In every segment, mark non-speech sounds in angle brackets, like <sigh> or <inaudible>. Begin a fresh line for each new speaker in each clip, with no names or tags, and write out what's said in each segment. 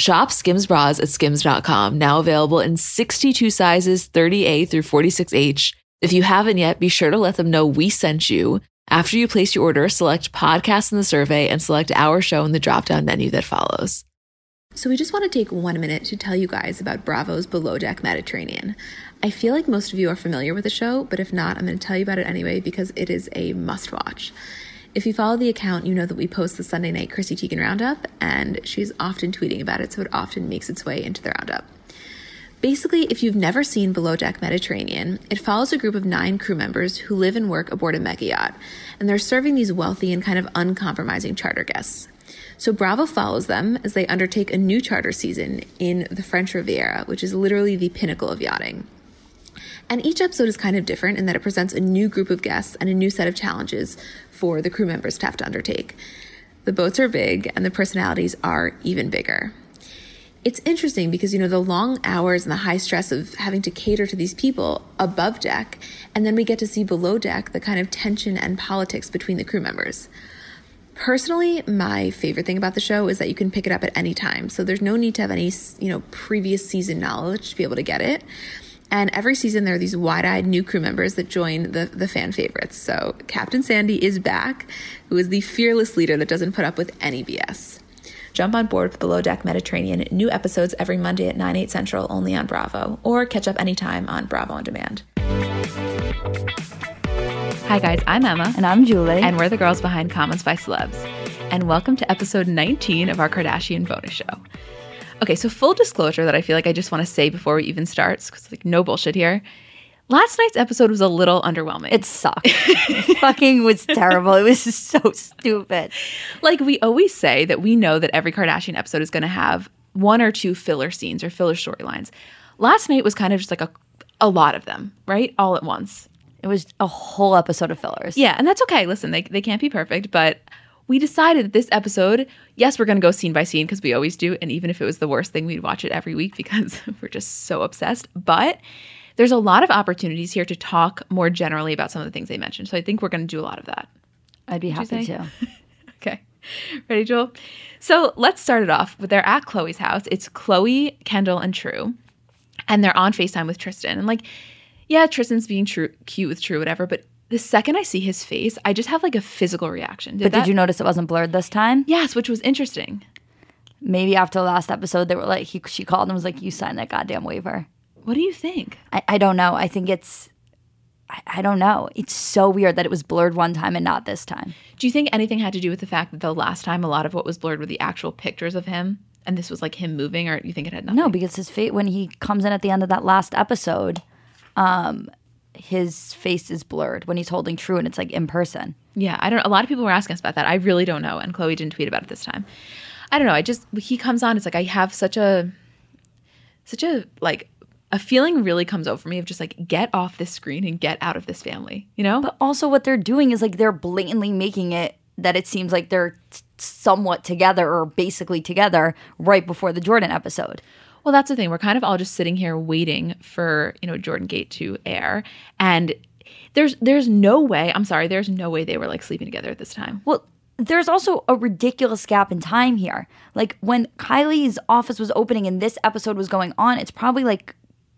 Shop Skims bras at skims.com, now available in 62 sizes, 30A through 46H. If you haven't yet, be sure to let them know we sent you. After you place your order, select podcast in the survey and select our show in the drop down menu that follows.
So, we just want to take one minute to tell you guys about Bravo's Below Deck Mediterranean. I feel like most of you are familiar with the show, but if not, I'm going to tell you about it anyway because it is a must watch. If you follow the account, you know that we post the Sunday night Chrissy Teigen roundup, and she's often tweeting about it, so it often makes its way into the roundup. Basically, if you've never seen Below Deck Mediterranean, it follows a group of nine crew members who live and work aboard a mega yacht, and they're serving these wealthy and kind of uncompromising charter guests. So Bravo follows them as they undertake a new charter season in the French Riviera, which is literally the pinnacle of yachting. And each episode is kind of different in that it presents a new group of guests and a new set of challenges for the crew members to have to undertake. The boats are big and the personalities are even bigger. It's interesting because you know the long hours and the high stress of having to cater to these people above deck and then we get to see below deck the kind of tension and politics between the crew members. Personally my favorite thing about the show is that you can pick it up at any time. So there's no need to have any you know previous season knowledge to be able to get it and every season there are these wide-eyed new crew members that join the, the fan favorites so captain sandy is back who is the fearless leader that doesn't put up with any bs Jump on board with Below Deck Mediterranean, new episodes every Monday at 9, 8 central only on Bravo, or catch up anytime on Bravo On Demand. Hi, guys, I'm Emma.
And I'm Julie.
And we're the girls behind Comments by Celebs. And welcome to episode 19 of our Kardashian bonus show. Okay, so full disclosure that I feel like I just want to say before we even start, because like no bullshit here. Last night's episode was a little underwhelming.
It sucked. it fucking was terrible. It was so stupid.
Like we always say that we know that every Kardashian episode is going to have one or two filler scenes or filler storylines. Last night was kind of just like a a lot of them, right? All at once.
It was a whole episode of fillers.
Yeah, and that's okay. Listen, they they can't be perfect, but we decided that this episode, yes, we're going to go scene by scene because we always do, and even if it was the worst thing, we'd watch it every week <laughs> because we're just so obsessed. But there's a lot of opportunities here to talk more generally about some of the things they mentioned. So I think we're going to do a lot of that.
I'd be happy to. <laughs>
okay. Ready, Joel? So let's start it off with they're at Khloé's house. It's Khloé, Kendall, and True. And they're on FaceTime with Tristan. And like, yeah, Tristan's being true cute with True, whatever, but the second I see his face, I just have like a physical reaction.
Did but that, did you notice it wasn't blurred this time?
Yes, which was interesting.
Maybe after the last episode, they were like, he, she called and was like, "You signed that goddamn waiver."
What do you think?
I, I don't know. I think it's I, I don't know. It's so weird that it was blurred one time and not this time.
Do you think anything had to do with the fact that the last time a lot of what was blurred were the actual pictures of him? And this was like him moving, or you think it had nothing?
No, because his face when he comes in at the end of that last episode, um, his face is blurred when he's holding True, and it's like in person.
Yeah, I don't. A lot of people were asking us about that. I really don't know, and Khloé didn't tweet about it this time. I don't know. I just he comes on. It's like I have such a, such a like a feeling really comes over me of just like get off this screen and get out of this family, you know?
But also what they're doing is like they're blatantly making it that it seems like they're somewhat together or basically together right before the Jordyn episode.
Well, that's the thing. We're kind of all just sitting here waiting for, you know, Jordyn Gate to air. And there's there's no way, I'm sorry, there's no way they were like sleeping together at this time.
Well, there's also a ridiculous gap in time here. Like when Kylie's office was opening and this episode was going on, it's probably like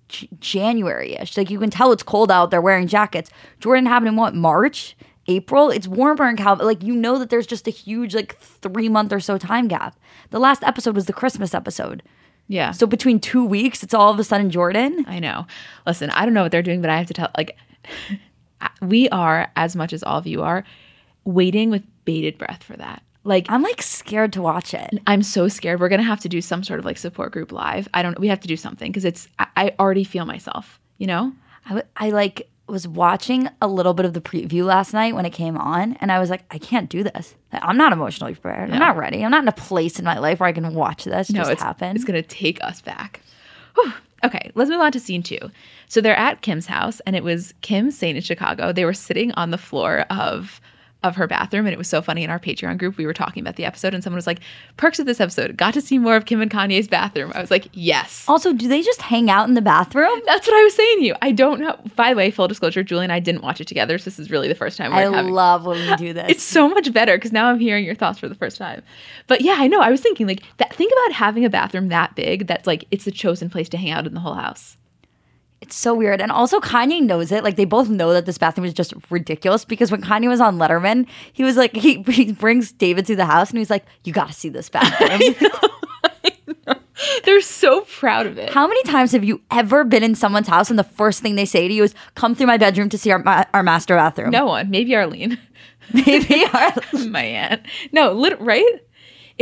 J- January-ish. Like you can tell it's cold out. They're wearing jackets. Jordyn happened in what March, April. It's warmer in Cal. Like you know that there's just a huge like three month or so time gap. The last episode was the Christmas episode.
Yeah.
So between two weeks, it's all of a sudden Jordyn.
I know. Listen, I don't know what they're doing, but I have to tell like <laughs> we are as much as all of you are waiting with bated breath for that. Like
I'm like scared to watch it.
I'm so scared. We're gonna have to do some sort of like support group live. I don't. We have to do something because it's. I, I already feel myself. You know.
I, w- I like was watching a little bit of the preview last night when it came on, and I was like, I can't do this. I'm not emotionally prepared. I'm not ready. I'm not in a place in my life where I can watch this
No,
just
it's
happen.
It's gonna take us back. Whew. Okay, let's move on to scene two. So they're at Kim's house, and it was Kim staying in Chicago. They were sitting on the floor of of her bathroom, and it was so funny in our Patreon group. We were talking about the episode, and someone was like, "Perks of this episode: got to see more of Kim and Kanye's bathroom." I was like, "Yes."
also, do they just hang out in the bathroom?
That's what I was saying to you. I don't know. By the way, full disclosure, Julie and I didn't watch it together, so this is really the first time
I
having.
love when we do <laughs> this.
it's so much better because now I'm hearing your thoughts for the first time. But yeah, I know. I was thinking like that. Think about having a bathroom that big. That's like it's the chosen place to hang out in the whole house.
It's so weird. And also, Kanye knows it. Like, they both know that this bathroom is just ridiculous because when Kanye was on Letterman, he was like, he, <laughs> he brings David to the house and he's like, You got to see this bathroom. <laughs>
They're so proud of it.
How many times have you ever been in someone's house and the first thing they say to you is, Come through my bedroom to see our, ma- our master bathroom?
no one, maybe Arlene,
Maybe our, <laughs>
my aunt. No, lit- right?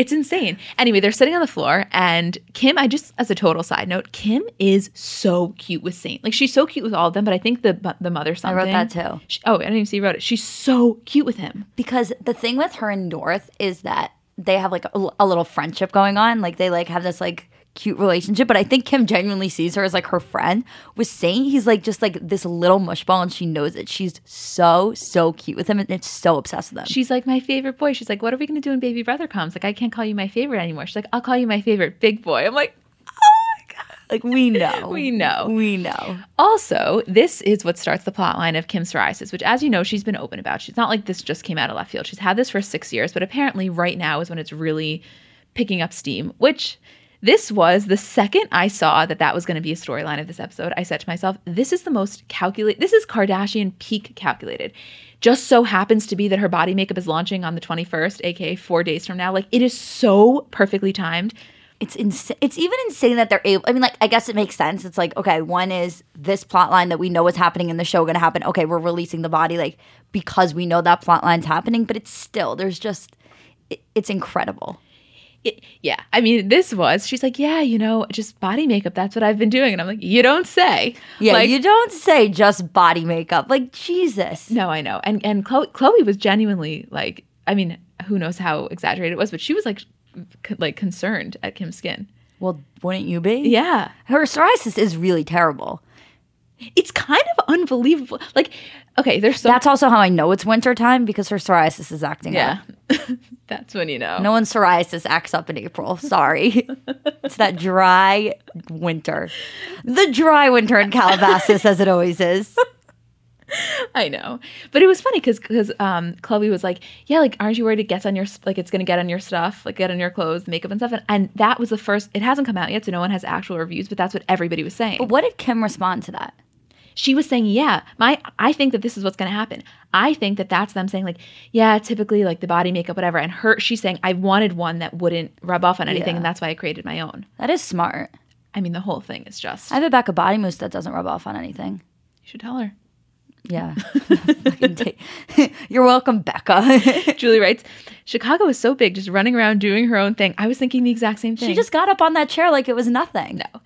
It's insane. Anyway, they're sitting on the floor, and Kim. I just, as a total side note, Kim is so cute with Saint. Like she's so cute with all of them, but I think the the mother something.
I wrote that too.
She- oh, I didn't even see you wrote it. She's so cute with him.
because the thing with her and North is that they have like a, a little friendship going on. Like they like have this like cute relationship. But I think Kim genuinely sees her as like her friend. With Saint, he's like just like this little mushball, and she knows it. She's so so cute with him, and it's so obsessed with him.
She's like my favorite boy. She's like, what are we gonna do when baby brother comes? Like, I can't call you my favorite anymore. She's like, I'll call you my favorite big boy. I'm like, Oh my god,
like we <laughs> know,
We know.
we know.
Also, this is what starts the plot line of Kim's psoriasis, which, as you know, she's been open about. She's not like this just came out of left field. She's had this for six years, but apparently, right now is when it's really picking up steam, which this was the second I saw that that was going to be a storyline of this episode. I said to myself, this is the most calculated, this is Kardashian peak calculated. Just so happens to be that her body makeup is launching on the 21st, aka four days from now. Like, it is so perfectly timed.
It's insane. It's even insane that they're able. I mean, like, I guess it makes sense. It's like, okay, one is this plot line that we know is happening in the show going to happen. Okay, we're releasing the body, like, because we know that plot line's happening. But it's still, there's just, it, it's incredible.
It, yeah, I mean, this was. She's like, yeah, you know, just body makeup. That's what I've been doing, and I'm like, you don't say.
Yeah,
like,
you don't say just body makeup. Like, Jesus.
No, I know. And and Khloé, Khloé was genuinely like, I mean, who knows how exaggerated it was, but she was like, c- like concerned at Kim's skin.
Well, wouldn't you be?
Yeah,
Her psoriasis is really terrible.
it's kind of unbelievable. Like, okay, there's so
That's also how I know it's winter time because her psoriasis is acting up. <laughs>
that's when you know.
No one's psoriasis acts up in April. Sorry. <laughs> it's that dry winter. The dry winter in Calabasas, as it always is.
I know, but it was funny because because um, Khloé was like, yeah, like, aren't you worried it gets on your like it's gonna get on your stuff, like get on your clothes, makeup and stuff, and, and that was the first. It hasn't come out yet, so no one has actual reviews, but that's what everybody was saying.
But what did Kim respond to that?
She was saying, "Yeah, my I think that this is what's going to happen. I think that that's them saying like, yeah, typically like the body makeup whatever." And her she's saying, "I wanted one that wouldn't rub off on anything,
Yeah.
and that's why I created my own."
That is smart.
I mean, the whole thing is just
I have a Becca body mousse that doesn't rub off on anything.
you should tell her.
Yeah. <laughs> You're welcome, Becca. <laughs>
Julie writes, "Chicago is so big, just running around doing her own thing." I was thinking the exact same thing.
she just got up on that chair like it was nothing.
no.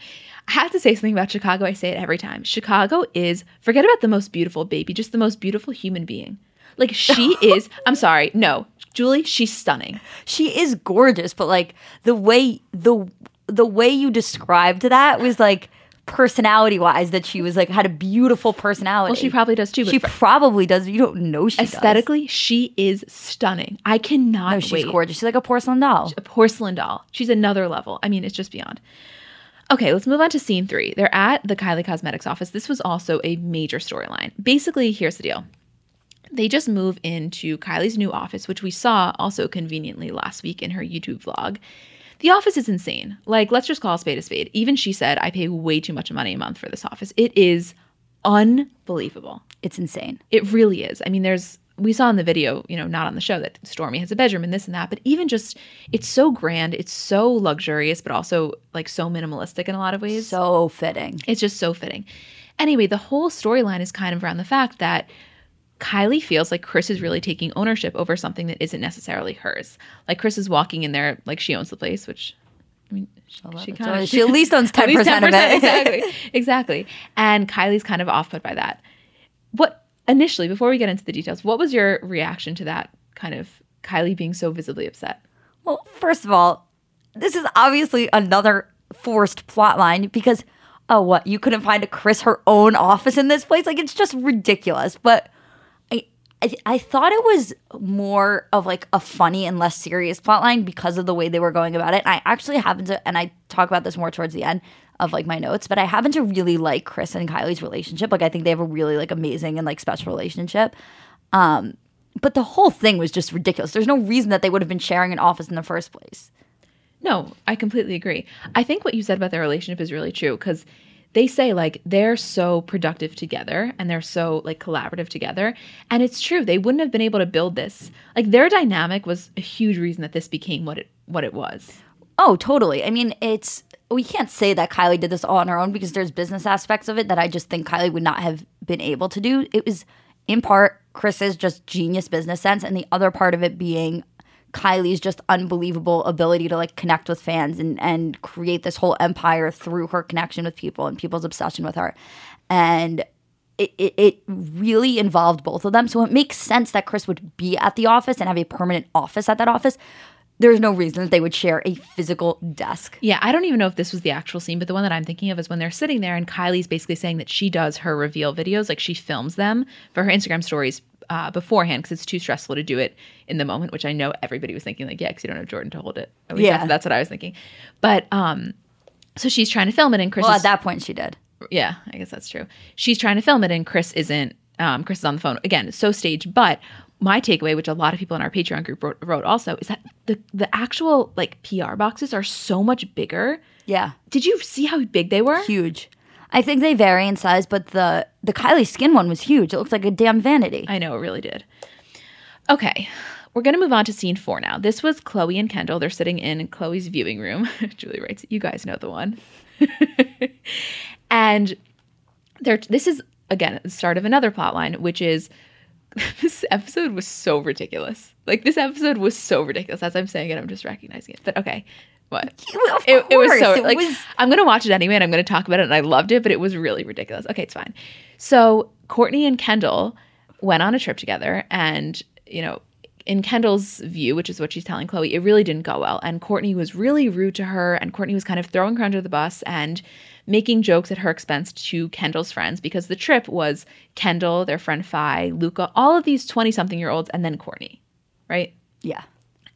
I have to say something about Chicago. I say it every time. Chicago is forget about the most beautiful baby, just the most beautiful human being. Like she <laughs> is. I'm sorry, no, Julie. She's stunning.
She is gorgeous, but like the way the the way you described that was like personality wise that she was like had a beautiful personality.
Well, she probably does too.
She probably does. You don't know she does.
aesthetically, she is stunning. I cannot
No, she's
wait.
gorgeous. She's like a porcelain doll.
A porcelain doll. She's another level. I mean, it's just beyond. Okay, let's move on to scene three. They're at the Kylie Cosmetics office. This was also a major storyline. Basically, here's the deal. They just move into Kylie's new office, which we saw also conveniently last week in her YouTube vlog. The office is insane. Like, let's just call a spade a spade. Even she said, I pay way too much money a month for this office. It is unbelievable.
It's insane.
It really is. I mean, there's we saw in the video, you know, not on the show that Stormi has a bedroom and this and that, but even just it's so grand, it's so luxurious, but also like so minimalistic in a lot of ways.
So fitting.
It's just so fitting. Anyway, the whole storyline is kind of around the fact that Kylie feels like Kris is really taking ownership over something that isn't necessarily hers. Like Kris is walking in there like she owns the place, which I mean, she, she kind of
She at least owns <laughs>
at
10%
least
of it.
exactly. exactly. And Kylie's kind of off put by that. What initially, before we get into the details, what was your reaction to that kind of Kylie being so visibly upset?
Well, first of all, this is obviously another forced plot line because oh what you couldn't find a Kris her own office in this place like it's just ridiculous. But I thought it was more of like a funny and less serious plotline because of the way they were going about it. And I actually happen to and I talk about this more towards the end of like my notes, but I happen to really like Kris and Kylie's relationship. Like I think they have a really like amazing and like special relationship. Um but the whole thing was just ridiculous. There's no reason that they would have been sharing an office in the first place.
No, I completely agree. I think what you said about their relationship is really true because they say like they're so productive together and they're so like collaborative together. And it's true. They wouldn't have been able to build this. Like their dynamic was a huge reason that this became what it what it was.
Oh, totally. I mean, it's we can't say that Kylie did this all on her own because there's business aspects of it that I just think Kylie would not have been able to do. It was in part Kris's just genius business sense, and the other part of it being Kylie's just unbelievable ability to like connect with fans and and create this whole empire through her connection with people and people's obsession with her. And it, it, it really involved both of them. So it makes sense that Kris would be at the office and have a permanent office at that office. There's no reason that they would share a physical desk.
Yeah, I don't even know if this was the actual scene, but the one that I'm thinking of is when they're sitting there and Kylie's basically saying that she does her reveal videos, like she films them for her Instagram stories uh, beforehand because it's too stressful to do it in the moment, which I know everybody was thinking, like, yeah, because you don't have Jordyn to hold it. At least
Yeah.
that's, that's what I was thinking. But um, so she's trying to film it, and Kris
Well,
is-
at that point, she did.
yeah, I guess that's true. She's trying to film it, and Kris isn't. Um, Kris is on the phone again. So staged. But my takeaway, which a lot of people in our Patreon group wrote, wrote also, is that the the actual like PR boxes are so much bigger.
Yeah.
Did you see how big they were?
huge. I think they vary in size, but the the Kylie skin one was huge. It looks like a damn vanity.
I know it really did. Okay, we're gonna move on to scene four now. This was Khloé and Kendall. They're sitting in Khloé's viewing room. <laughs> Julie writes, "You guys know the one." <laughs> and they're this is again the start of another plot line, which is <laughs> this episode was so ridiculous. Like this episode was so ridiculous. As I'm saying it, I'm just recognizing it. But okay, what? <laughs> It, it was so
it
like
was-
I'm gonna watch it anyway, and I'm gonna talk about it, and I loved it, but it was really ridiculous. Okay, it's fine. So Kourtney and Kendall went on a trip together, and you know, in Kendall's view, which is what she's telling Khloé, it really didn't go well, and Kourtney was really rude to her, and Kourtney was kind of throwing her under the bus and making jokes at her expense to Kendall's friends because the trip was Kendall, their friend Fai, Luka, all of these 20 something year olds, and then Kourtney, right?
yeah.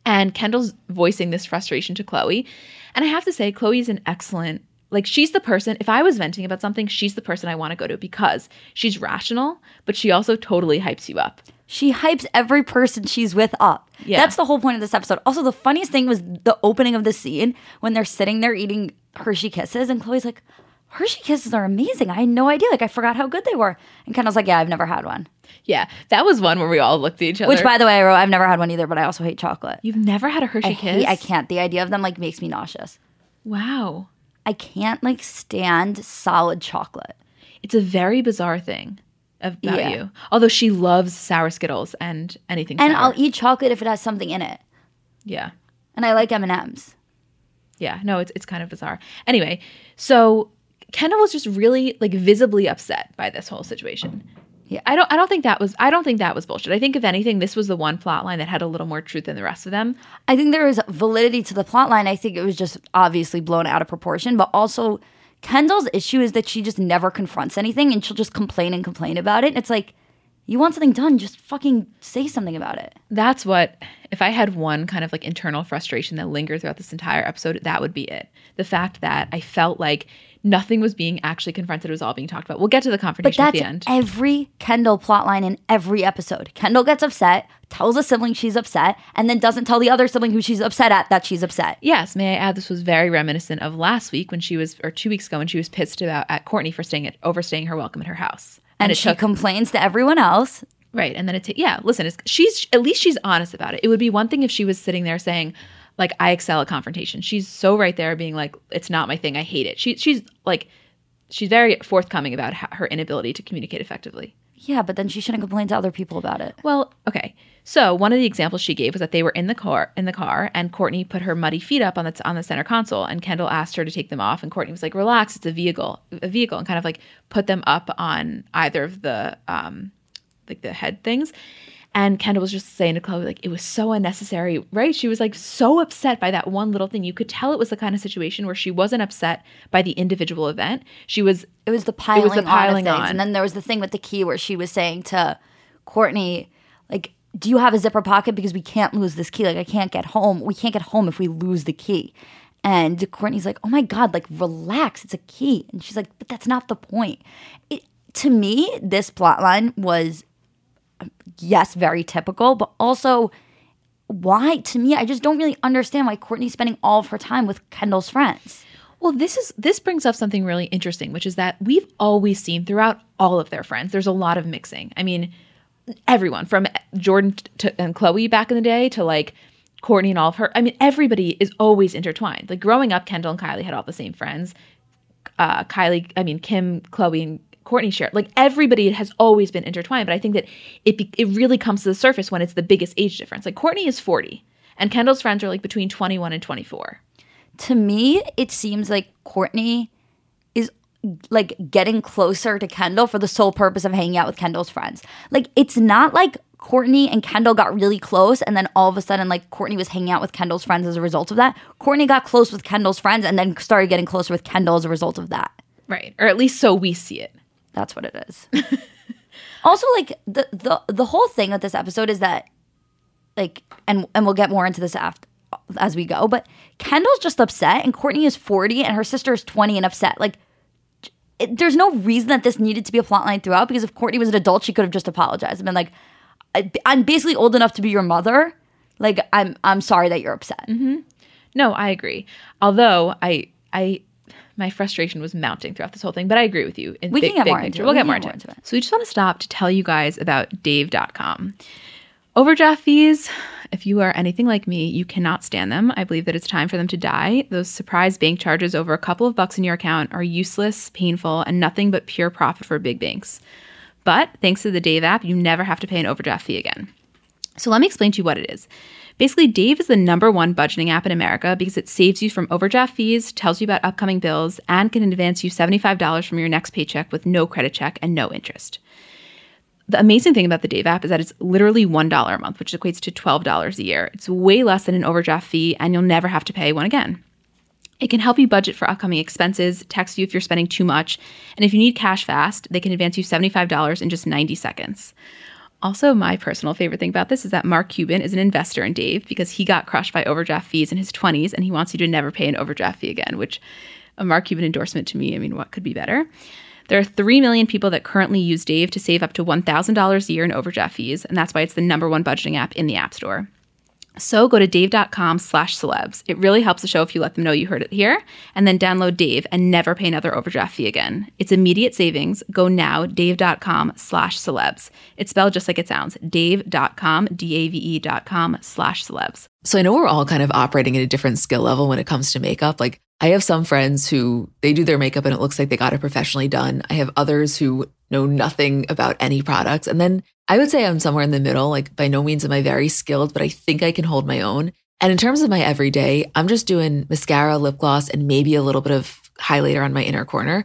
And Kendall's voicing this frustration to Khloé. And I have to say, Khloé's an excellent, like, she's the person, if I was venting about something, she's the person I want to go to because she's rational, but she also totally hypes you up.
She hypes every person she's with up.
Yeah.
That's the whole point of this episode. Also, the funniest thing was the opening of the scene when they're sitting there eating Hershey Kisses, and Khloé's like, Hershey Kisses are amazing. I had no idea. Like, I forgot how good they were. And Kendall's like, Yeah, I've never had one.
Yeah, that was one where we all looked at each other.
Which, by the way, I wrote, I've never had one either, but I also hate chocolate.
You've never had a Hershey
I
kiss?
hate, I can't. The idea of them, like, makes me nauseous.
Wow.
I can't, like, stand solid chocolate.
It's a very bizarre thing about
Yeah.
you. Although she loves sour Skittles and anything
And
sour.
I'll eat chocolate if it has something in it.
yeah.
And I like M&Ms.
Yeah, no, it's it's kind of bizarre. Anyway, so Kendall was just really like visibly upset by this whole situation.
Yeah.
I don't I don't think that was I don't think that was bullshit. I think if anything, this was the one plot line that had a little more truth than the rest of them.
I think there is validity to the plot line. I think it was just obviously blown out of proportion, but also Kendall's issue is that she just never confronts anything and she'll just complain and complain about it. And it's like, You want something done, just fucking say something about it.
That's what, if I had one kind of like internal frustration that lingered throughout this entire episode, that would be it. The fact that I felt like nothing was being actually confronted, it was all being talked about. We'll get to the confrontation at the end.
every Kendall plotline in every episode. Kendall gets upset, tells a sibling she's upset, and then doesn't tell the other sibling who she's upset at that she's upset.
Yes, may I add, this was very reminiscent of last week when she was, or two weeks ago when she was pissed about at Kourtney for staying at overstaying her welcome at her house.
And,
it
she
took
complains to everyone else.
Right. And then it, ta- yeah, listen, it's, she's, at least she's honest about it. It would be one thing if she was sitting there saying, like, I excel at confrontation. She's so right there being like, it's not my thing. I hate it. She, she's like, she's very forthcoming about her inability to communicate effectively.
Yeah, but then she shouldn't complain to other people about it.
Well, okay. So one of the examples she gave was that they were in the car in the car, and Kourtney put her muddy feet up on the on the center console, and Kendall asked her to take them off, and Kourtney was like, "Relax, it's a vehicle, a vehicle," and kind of like put them up on either of the um like the head things. And Kendall was just saying to Khloé, like, it was so unnecessary, right? She was like so upset by that one little thing. You could tell it was the kind of situation where she wasn't upset by the individual event. She was
It was the piling, it was
the
on,
piling
things.
on.
And then there was the thing with the key where she was saying to Kourtney, like, do you have a zipper pocket? Because we can't lose this key. Like, I can't get home. We can't get home if we lose the key. And Kourtney's like, oh my God, like, relax. It's a key. And she's like, but that's not the point. It, to me, this plot line was, yes, very typical, but also why, to me, I just don't really understand why Kourtney's spending all of her time with Kendall's friends.
Well, this is this brings up something really interesting, which is that we've always seen throughout all of their friends. There's a lot of mixing. I mean, everyone from Jordyn to, and Khloé back in the day to like Kourtney and all of her. I mean, everybody is always intertwined. Like growing up, Kendall and Kylie had all the same friends. Uh, Kylie, I mean, Kim, Khloé, and Kourtney shared. Like everybody has always been intertwined. But I think that it be, it really comes to the surface when it's the biggest age difference. Like Kourtney is 40, and Kendall's friends are like between 21 and 24.
to me, it seems like Kourtney like getting closer to Kendall for the sole purpose of hanging out with Kendall's friends. Like, it's not like Kourtney and Kendall got really close and then all of a sudden, like, Kourtney was hanging out with Kendall's friends as a result of that. Kourtney got close with Kendall's friends and then started getting closer with Kendall as a result of that.
Right. Or at least so we see it.
That's what it is. <laughs> also, like the the the whole thing with this episode is that, like, and and we'll get more into this after as we go. But Kendall's just upset, and Kourtney is forty, and her sister is twenty and upset. Like, it, there's no reason that this needed to be a plot line throughout. Because if Kourtney was an adult, she could have just apologized and been like, I, "I'm basically old enough to be your mother. Like, I'm I'm sorry that you're upset." Mm-hmm.
No, I agree. Although I I my frustration was mounting throughout this whole thing, but I agree with you. In
We can
big,
get
big
more into
picture.
it.
We'll
We
get
can
more
get
into,
more
it.
into
So we just want to stop to tell you guys about Dave.com. Overdraft fees, if you are anything like me, you cannot stand them. I believe that it's time for them to die. Those surprise bank charges over a couple of bucks in your account are useless, painful, and nothing but pure profit for big banks. But thanks to the Dave app, you never have to pay an overdraft fee again. So let me explain to you what it is. Basically, Dave is the number one budgeting app in America because it saves you from overdraft fees, tells you about upcoming bills, and can advance you $75 from your next paycheck with no credit check and no interest. The amazing thing about the Dave app is that it's literally $1 a month, which equates to $12 a year. It's way less than an overdraft fee, and you'll never have to pay one again. It can help you budget for upcoming expenses, text you if you're spending too much, and if you need cash fast, they can advance you $75 in just 90 seconds. Also, my personal favorite thing about this is that Mark Cuban is an investor in Dave because he got crushed by overdraft fees in his 20s and he wants you to never pay an overdraft fee again, which a Mark Cuban endorsement to me, I mean, what could be better? There are 3 million people that currently use Dave to save up to $1,000 a year in overdraft fees, and that's why it's the number one budgeting app in the App Store. So go to dave.com slash celebs. It really helps the show if you let them know you heard it here, and then download Dave and never pay another overdraft fee again. It's immediate savings. Go now, dave.com slash celebs. It's spelled just like it sounds, dave.com, D-A-V-E dot com slash celebs.
So I know we're all kind of operating at a different skill level when it comes to makeup. Like I have some friends who they do their makeup and it looks like they got it professionally done. I have others who know nothing about any products. And then I would say I'm somewhere in the middle. Like by no means am I very skilled, but I think I can hold my own. And in terms of my everyday, I'm just doing mascara, lip gloss, and maybe a little bit of highlighter on my inner corner.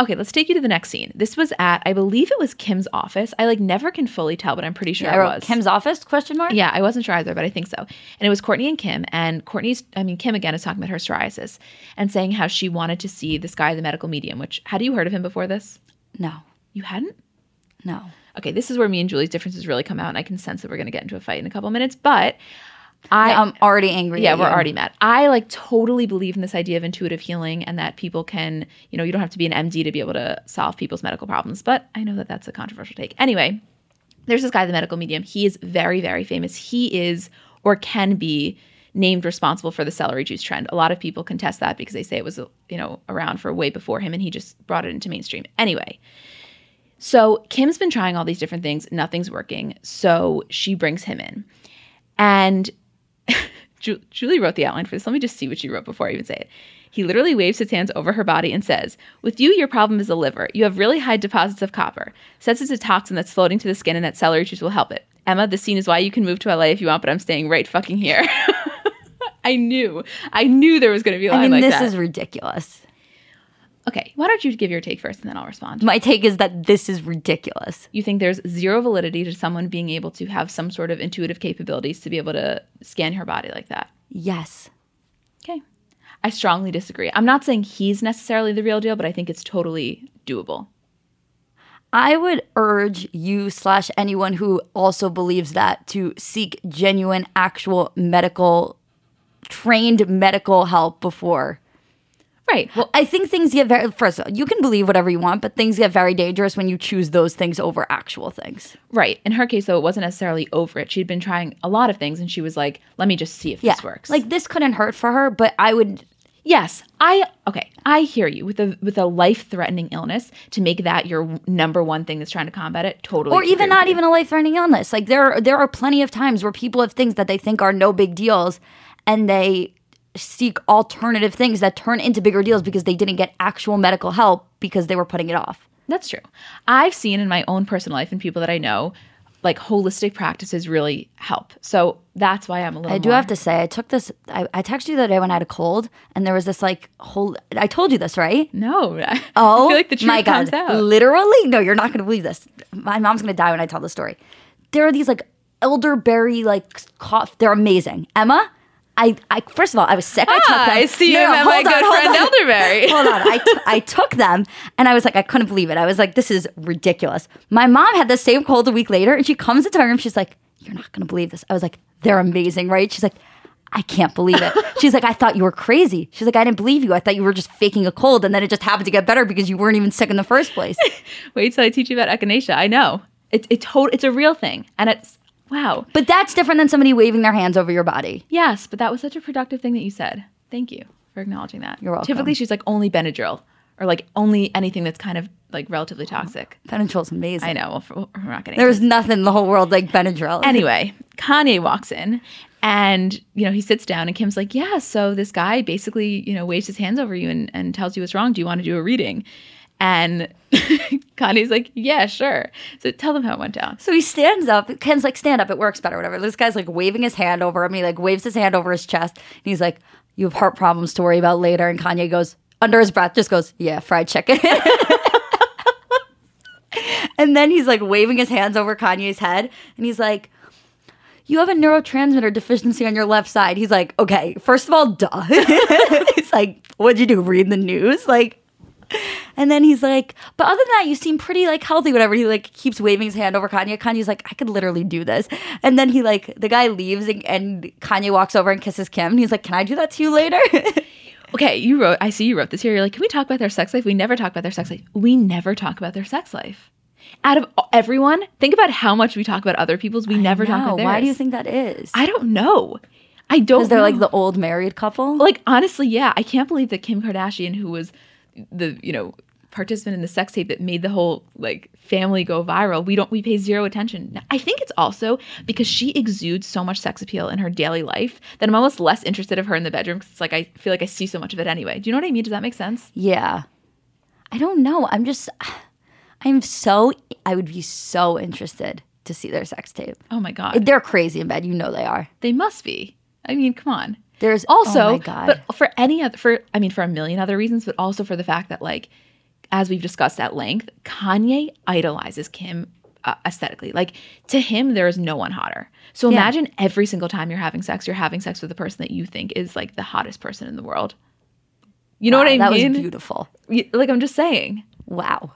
Okay, let's take you to the next scene. This was at, I believe it was Kim's office. I like never can fully tell, but I'm pretty sure
I wrote
was.
Kim's office? Question mark.
Yeah, I wasn't sure either, but I think so. And it was Kourtney and Kim. And Kourtney's, I mean, Kim again is talking about her psoriasis and saying how she wanted to see this guy, the medical medium, which, had you heard of him before this?
No,
You hadn't?
no.
Okay, this is where me and Julie's differences really come out. And I can sense that we're going to get into a fight in a couple minutes. But I,
I'm already angry.
yeah, we're
you.
already mad. I like totally believe in this idea of intuitive healing and that people can, you know, you don't have to be an MD to be able to solve people's medical problems. But I know that that's a controversial take. Anyway, there's this guy, the medical medium. He is very, very famous. He is or can be named responsible for the celery juice trend. A lot of people contest that because they say it was, you know, around for way before him and he just brought it into mainstream. Anyway, so Kim's been trying all these different things, nothing's working. So she brings him in. And Ju- Julie wrote the outline for this. Let me just see what she wrote before I even say it. He literally waves his hands over her body and says, With you, your problem is the liver. You have really high deposits of copper. Says it's a toxin that's floating to the skin and that celery juice will help it. Emma, the scene is why you can move to LA if you want, but I'm staying right fucking here. <laughs> I knew. I knew there was going to be a line
I mean,
like
this
that.
is ridiculous.
Okay, why don't you give your take first and then I'll respond.
My take is that this is ridiculous.
you think there's zero validity to someone being able to have some sort of intuitive capabilities to be able to scan her body like that.
Yes.
Okay. I strongly disagree. I'm not saying he's necessarily the real deal, but I think it's totally doable.
I would urge you slash anyone who also believes that to seek genuine, actual medical, trained medical help before.
Right. Well,
I think things get very, first of all, you can believe whatever you want, but things get very dangerous when you choose those things over actual things.
right. In her case, though, it wasn't necessarily over it. She'd been trying a lot of things and she was like, let me just see if
Yeah.
this works.
Like this couldn't hurt for her, but I would,
yes, I, okay, I hear you with a, with a life threatening illness to make that your number one thing that's trying to combat it. Totally.
or even not even a life threatening illness. Like there, there are plenty of times where people have things that they think are no big deals and they seek alternative things that turn into bigger deals because they didn't get actual medical help because they were putting it off.
That's true. I've seen in my own personal life and people that I know, like holistic practices really help. So that's why I'm a little.
I do
more-
have to say, I took this. I, I texted you the other day when I had a cold, and there was this like whole. I told you this, right?
No. <laughs>
Oh,
I feel like the truth
my
comes
God.
out.
Literally? No, you're not going to believe this. My mom's going to die when I tell the story. There are these like elderberry, like, cough. They're amazing. Emma, I, I first of all, I was sick. I took them.
Ah, I see
No,
you
no,
met my
on,
good friend
on.
Elderberry. <laughs>
Hold on. I, t- I took them and I was like, I couldn't believe it. I was like, this is ridiculous. My mom had the same cold a week later and she comes into my room. She's like, You're not going to believe this. I was like, They're amazing, right? She's like, I can't believe it. <laughs> She's like, I thought you were crazy. She's like, I didn't believe you. I thought you were just faking a cold and then it just happened to get better because you weren't even sick in the first place. <laughs>
Wait till I teach you about echinacea. I know. It, it tot- it's a real thing. And it's, wow.
But that's different than somebody waving their hands over your body.
Yes, but that was such a productive thing that you said. Thank you for acknowledging that.
You're welcome.
Typically, she's like only Benadryl or like only anything that's kind of like relatively toxic.
Benadryl's amazing.
I know. We're not getting
There's nothing in the whole world like Benadryl. <laughs>
anyway, Kanye walks in and, you know, he sits down and Kim's like, yeah, so this guy basically, you know, waves his hands over you and, and tells you what's wrong. Do you want to do a reading? And <laughs> Kanye's like, yeah, sure. So tell them how it went down.
So he stands up. Ken's like, stand up. It works better, whatever. This guy's like waving his hand over him. He like waves his hand over his chest. And he's like, you have heart problems to worry about later. And Kanye goes, under his breath, just goes, yeah, fried chicken. <laughs> and then he's like waving his hands over Kanye's head. And he's like, you have a neurotransmitter deficiency on your left side. He's like, okay, first of all, duh. <laughs> he's like, what'd you do? Read the news? Like, <laughs> and then he's like, but other than that, you seem pretty like healthy, whatever. He like keeps waving his hand over Kanye. Kanye's like, I could literally do this. And then he like, the guy leaves and, and Kanye walks over and kisses Kim. And he's like, can I do that to you later? <laughs>
Okay, you wrote, I see you wrote this here. You're like, can we talk about their sex life? We never talk about their sex life. We never talk about their sex life. Out of everyone, think about how much we talk about other people's. We never talk about theirs.
why do you think that is?
I don't know. I don't.
Because they're like the old married couple.
like honestly, yeah. I can't believe that Kim Kardashian, who was the you know participant in the sex tape that made the whole like family go viral, we don't we pay zero attention. I think it's also because she exudes so much sex appeal in her daily life that I'm almost less interested of her in the bedroom because it's like I feel like I see so much of it anyway. Do you know what I mean? Does that make sense?
Yeah. I don't know. I'm just, I'm so, I would be so interested to see their sex tape.
Oh my god,
They're crazy in bed. You know they are.
they must be. I mean, come on.
There's
also
oh my God.
but for any other for i mean for a million other reasons but also for the fact that like as we've discussed at length kanye idolizes kim uh, aesthetically like to him there is no one hotter so
Yeah.
imagine every single time you're having sex you're having sex with the person that you think is like the hottest person in the world you know what
Wow,
i
that
mean
was beautiful.
Like i'm just saying
Wow.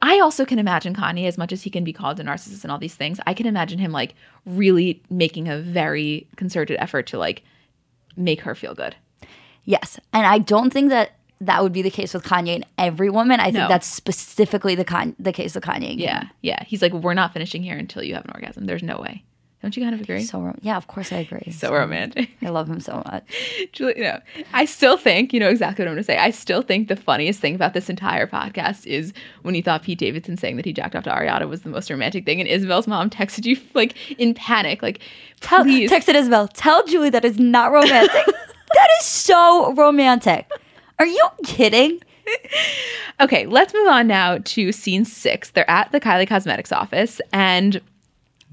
I also can imagine Kanye, as much as he can be called a narcissist and all these things, I can imagine him like really making a very concerted effort to like make her feel good.
Yes. And I don't think that that would be the case with Kanye and every woman. I think
No.
that's specifically the con- the case of Kanye.
Yeah, yeah. He's like, we're not finishing here until you have an orgasm. There's no way. Don't you kind of agree? So,
So, yeah, of course I agree.
So romantic.
I love him so much. <laughs>
Julie, you know, I still think, you know exactly what I'm going to say. I still think the funniest thing about this entire podcast is when you thought Pete Davidson saying that he jacked off to Ariana was the most romantic thing, and Isabel's mom texted you like in panic, like,
Tell,
please.
texted Isabel, tell Julie that is not romantic. <laughs> that is so romantic. Are you kidding? <laughs>
Okay, let's move on now to scene six. They're at the Kylie Cosmetics office, and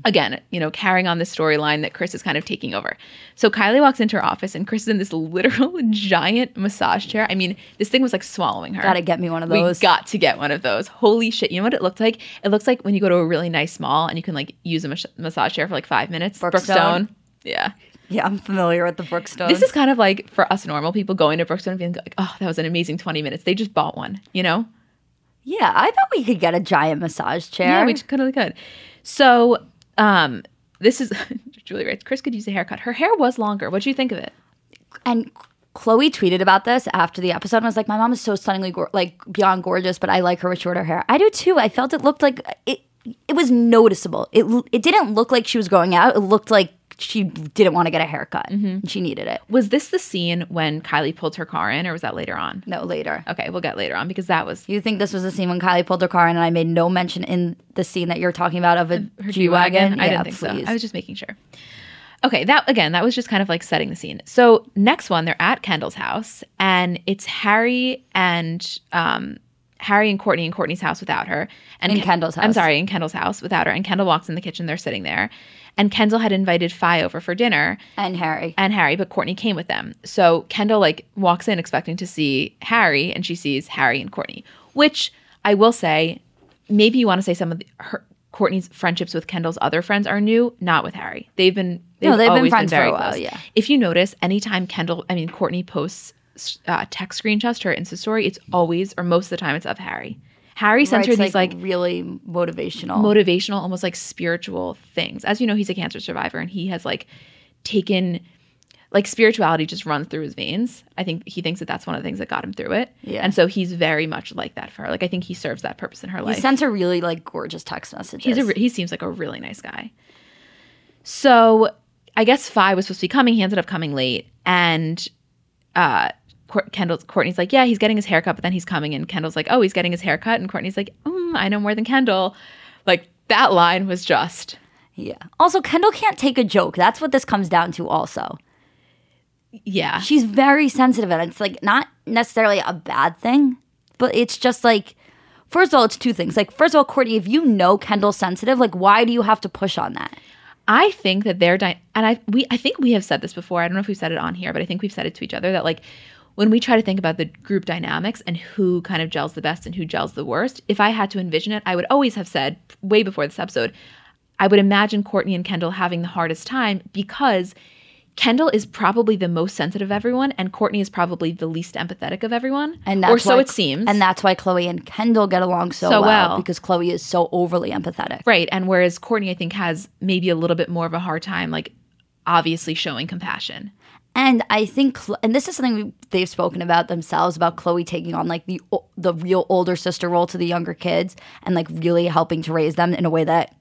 again, you know, carrying on the storyline that Kris is kind of taking over. So Kylie walks into her office, and Kris is in this literal <laughs> giant massage chair. I mean, this thing was like swallowing her.
Gotta get me one of those.
We got to get one of those. Holy shit! You know what it looked like? It looks like when you go to a really nice mall and you can like use a mas- massage chair for like five minutes.
Brookstone.
Yeah.
Yeah, I'm familiar with the Brookstone.
This is kind of like for us normal people going to Brookstone and being like, oh, that was an amazing 20 minutes. They just bought one, you know?
yeah, I thought we could get a giant massage chair.
Yeah, we could really could. So, um, this is <laughs> Julie writes, Kris could use a haircut. Her hair was longer. What do you think of it?
and Khloé tweeted about this after the episode and was like, "My mom is so stunningly gor- like beyond gorgeous, but I like her with shorter hair." I do too. I felt it looked like it. It was noticeable. It it didn't look like she was going out. It looked like she didn't want to get a haircut. and She needed it.
Was this the scene when Kylie pulled her car in, or was that later on?
No, later.
Okay, we'll get later on because that was
You think this was the scene when Kylie pulled her car in, and I made no mention in the scene that you're talking about of a
her
G wagon?
I didn't think so. I was just making sure. Okay, that again, that was just kind of like setting the scene. So next one, they're at Kendall's house, and it's Harry and um, Harry and Kourtney in Kourtney's house without her, and
In
Ken-
Kendall's house.
I'm sorry, in Kendall's house without her. And Kendall walks in the kitchen. They're sitting there, and Kendall had invited Fai over for dinner,
and Harry.
and Harry, but Kourtney came with them. So Kendall like walks in expecting to see Harry, and she sees Harry and Kourtney. Which I will say, maybe you want to say some of the, her Kourtney's friendships with Kendall's other friends are new, not with Harry. They've been they've,
No, they've been friends for a
very
while,
close.
yeah.
If you notice, anytime Kendall, I mean Kourtney posts uh, text screenshots to her Insta story, it's always or most of the time it's of Harry. Harry sends her these like
really motivational.
motivational, almost like spiritual things. As you know, he's a cancer survivor and he has like taken like spirituality just runs through his veins. I think he thinks that that's one of the things that got him through it.
Yeah.
And so he's very much like that for her. Like I think he serves that purpose in her life.
he sends her really like gorgeous text messages.
He's a he seems like a really nice guy. So I guess Fai was supposed to be coming. He ended up coming late, and uh, Cour- Kendall Kourtney's like, yeah, he's getting his haircut, but then he's coming, and Kendall's like, oh, he's getting his haircut, and Kourtney's like, mm, I know more than Kendall. Like that line was just
yeah. Also, Kendall can't take a joke. That's what this comes down to. Also,
yeah.
she's very sensitive and it's like not necessarily a bad thing but it's just like first of all it's two things like first of all kourtney if you know kendall's sensitive like why do you have to push on that
I think that they're di- and I we I think we have said this before. I don't know if we've said it on here, but I think we've said it to each other that like when we try to think about the group dynamics and who kind of gels the best and who gels the worst, if I had to envision it, I would always have said way before this episode, I would imagine Kourtney and Kendall having the hardest time because Kendall is probably the most sensitive of everyone, and Kourtney is probably the least empathetic of everyone.
and that's
or so
why-
it seems.
and that's why khloé and kendall get along so,
So
well,
well.
because khloé is so overly empathetic
Right. And whereas Kourtney, I think, has maybe a little bit more of a hard time, like obviously showing compassion.
And I think, and this is something we, they've spoken about themselves about Khloé taking on like the the real older sister role to the younger kids and like really helping to raise them in a way that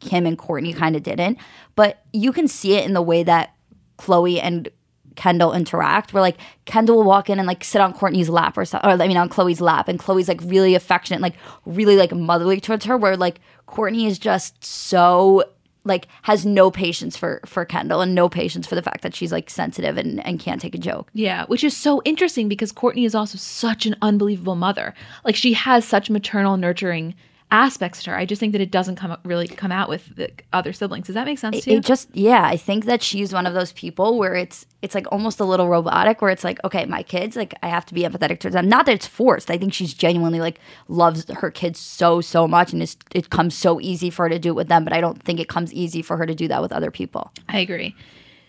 Kim and Kourtney kind of didn't. But you can see it in the way that Khloé and Kendall interact. Where like Kendall will walk in and like sit on Kourtney's lap or something, or I mean on Khloé's lap, and Khloé's like really affectionate, like really like motherly towards her. Where like Kourtney is just so like has no patience for for Kendall and no patience for the fact that she's like sensitive and, and can't take a joke.
Yeah, which is so interesting because Kourtney is also such an unbelievable mother. Like she has such maternal, nurturing aspects to her. I just think that it doesn't come really come out with the other siblings. Does that make sense to you?
It just yeah, I think that she's one of those people where it's it's like almost a little robotic where it's like, okay, my kids, like I have to be empathetic towards them. Not that it's forced. I think she's genuinely like loves her kids so, so much and it's, it comes so easy for her to do it with them, but I don't think it comes easy for her to do that with other people.
I agree.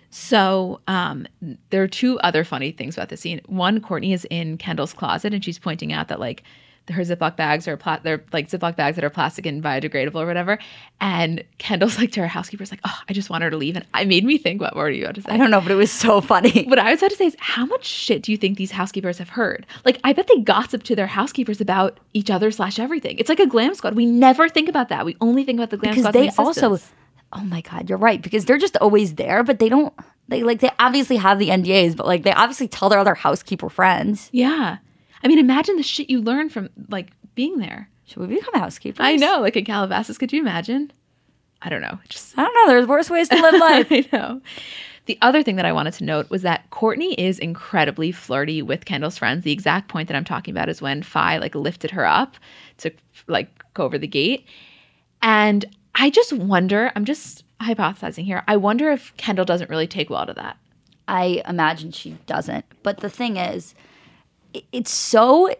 So um, there are two other funny things about this scene. One, Kourtney is in Kendall's closet and she's pointing out that like her Ziploc bags are pla- they're like Ziploc bags that are plastic and biodegradable or whatever. And Kendall's <laughs> like to her housekeeper's like, oh, I just want her to leave. And I made me think, what were you about to say?
I don't know, but it was so <laughs> funny.
What I was about to say is, how much shit do you think these housekeepers have heard? Like, I bet they gossip to their housekeepers about each other slash everything. It's like a glam squad. We never think about that. We only think about the glam
because
squad.
they also oh my god you're right because they're just always there but they don't they like they obviously have the ndas but like they obviously tell their other housekeeper friends
yeah. I mean, imagine the shit you learn from like being there.
should we become housekeepers
I know, like in Calabasas. Could you imagine? I don't know. Just
i don't know there's worse ways to live <laughs> life
I know. The other thing that I wanted to note was that Kourtney is incredibly flirty with Kendall's friends. The exact point that I'm talking about is when Fai like lifted her up to like go over the gate. And I just wonder, I'm just hypothesizing here. I wonder if Kendall doesn't really take well to that.
I imagine she doesn't. But the thing is, it's so,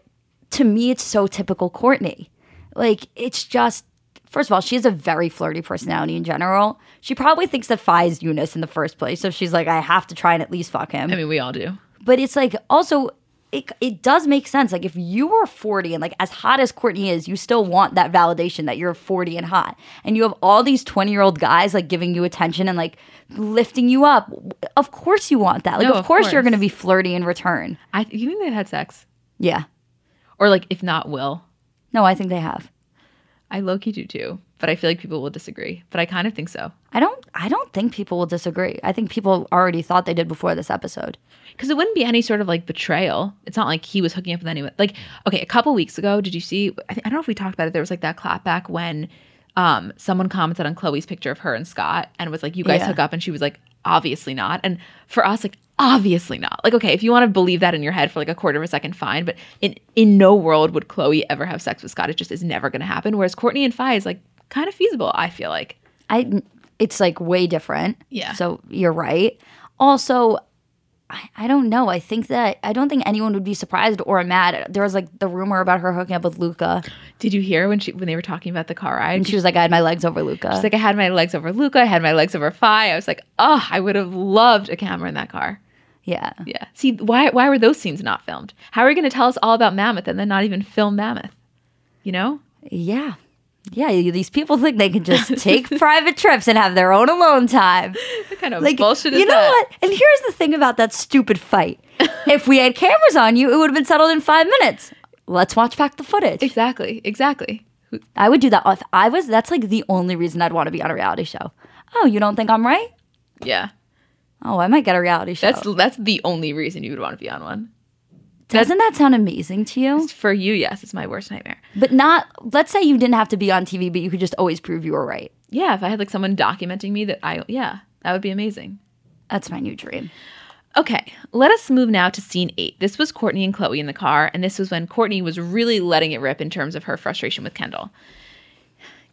to me, it's so typical Kourtney. Like, it's just, first of all, she has a very flirty personality in general. She probably thinks that Fai is Eunice in the first place. So she's like, I have to try and at least fuck him.
I mean, we all do.
but it's like also, it, it does make sense. Like, if you were 40 and like as hot as Kourtney is, you still want that validation that you're 40 and hot. And you have all these 20 year old guys like giving you attention and like lifting you up. Of course you want that. Like,
No,
of,
of
course, you're going to be flirty in return.
I you think they've had sex?
Yeah.
Or like if not will.
No, I think they have.
I low key do too. But I feel like people will disagree. But I kind of think so.
I don't I don't think people will disagree. I think people already thought they did before this episode.
because it wouldn't be any sort of like betrayal. It's not like he was hooking up with anyone. Like, okay, a couple weeks ago, did you see? I, think, I don't know if we talked about it. There was like that clapback when um, someone commented on Khloé's picture of her and Scott and was like, "You guys
Yeah.
hook up," and she was like, "Obviously not." And for us, like, obviously not. Like, okay, if you want to believe that in your head for like a quarter of a second, fine. But in in no world would Khloé ever have sex with Scott. It just is never going to happen. Whereas Kourtney and Fai is like kind of feasible. I feel like.
I it's like way different.
Yeah.
So you're right. Also, I, I don't know. I think that I don't think anyone would be surprised or mad. There was like the rumor about her hooking up with Luka,
Did you hear when she when they were talking about the car ride?
and she was like, "I had my legs over Luka."
She's like, I had my legs over Luka, I had my legs over Fai. I was like, oh, I would have loved a camera in that car.
yeah.
Yeah. See, why why were those scenes not filmed? How are you going to tell us all about Mammoth and then not even film Mammoth? You know?
Yeah. Yeah, these people think they can just <laughs> take private trips and have their own alone time.
What kind of
Like,
bullshit is
you know
that?
what? And here's the thing about that stupid fight. <laughs> if we had cameras on you, it would have been settled in five minutes. Let's watch back the footage.
Exactly. Exactly.
I would do that if I was. That's like the only reason I'd want to be on a reality show. Oh, you don't think I'm right?
Yeah.
Oh, I might get a reality show.
That's that's the only reason you would want to be on one.
Doesn't that sound amazing to you?
For you, yes, it's my worst nightmare.
But not. Let's say you didn't have to be on TV, but you could just always prove you were right.
Yeah, if I had like someone documenting me that I yeah, that would be amazing.
That's my new dream.
Okay, let us move now to scene eight. This was Kourtney and Khloé in the car, and this was when Kourtney was really letting it rip in terms of her frustration with Kendall.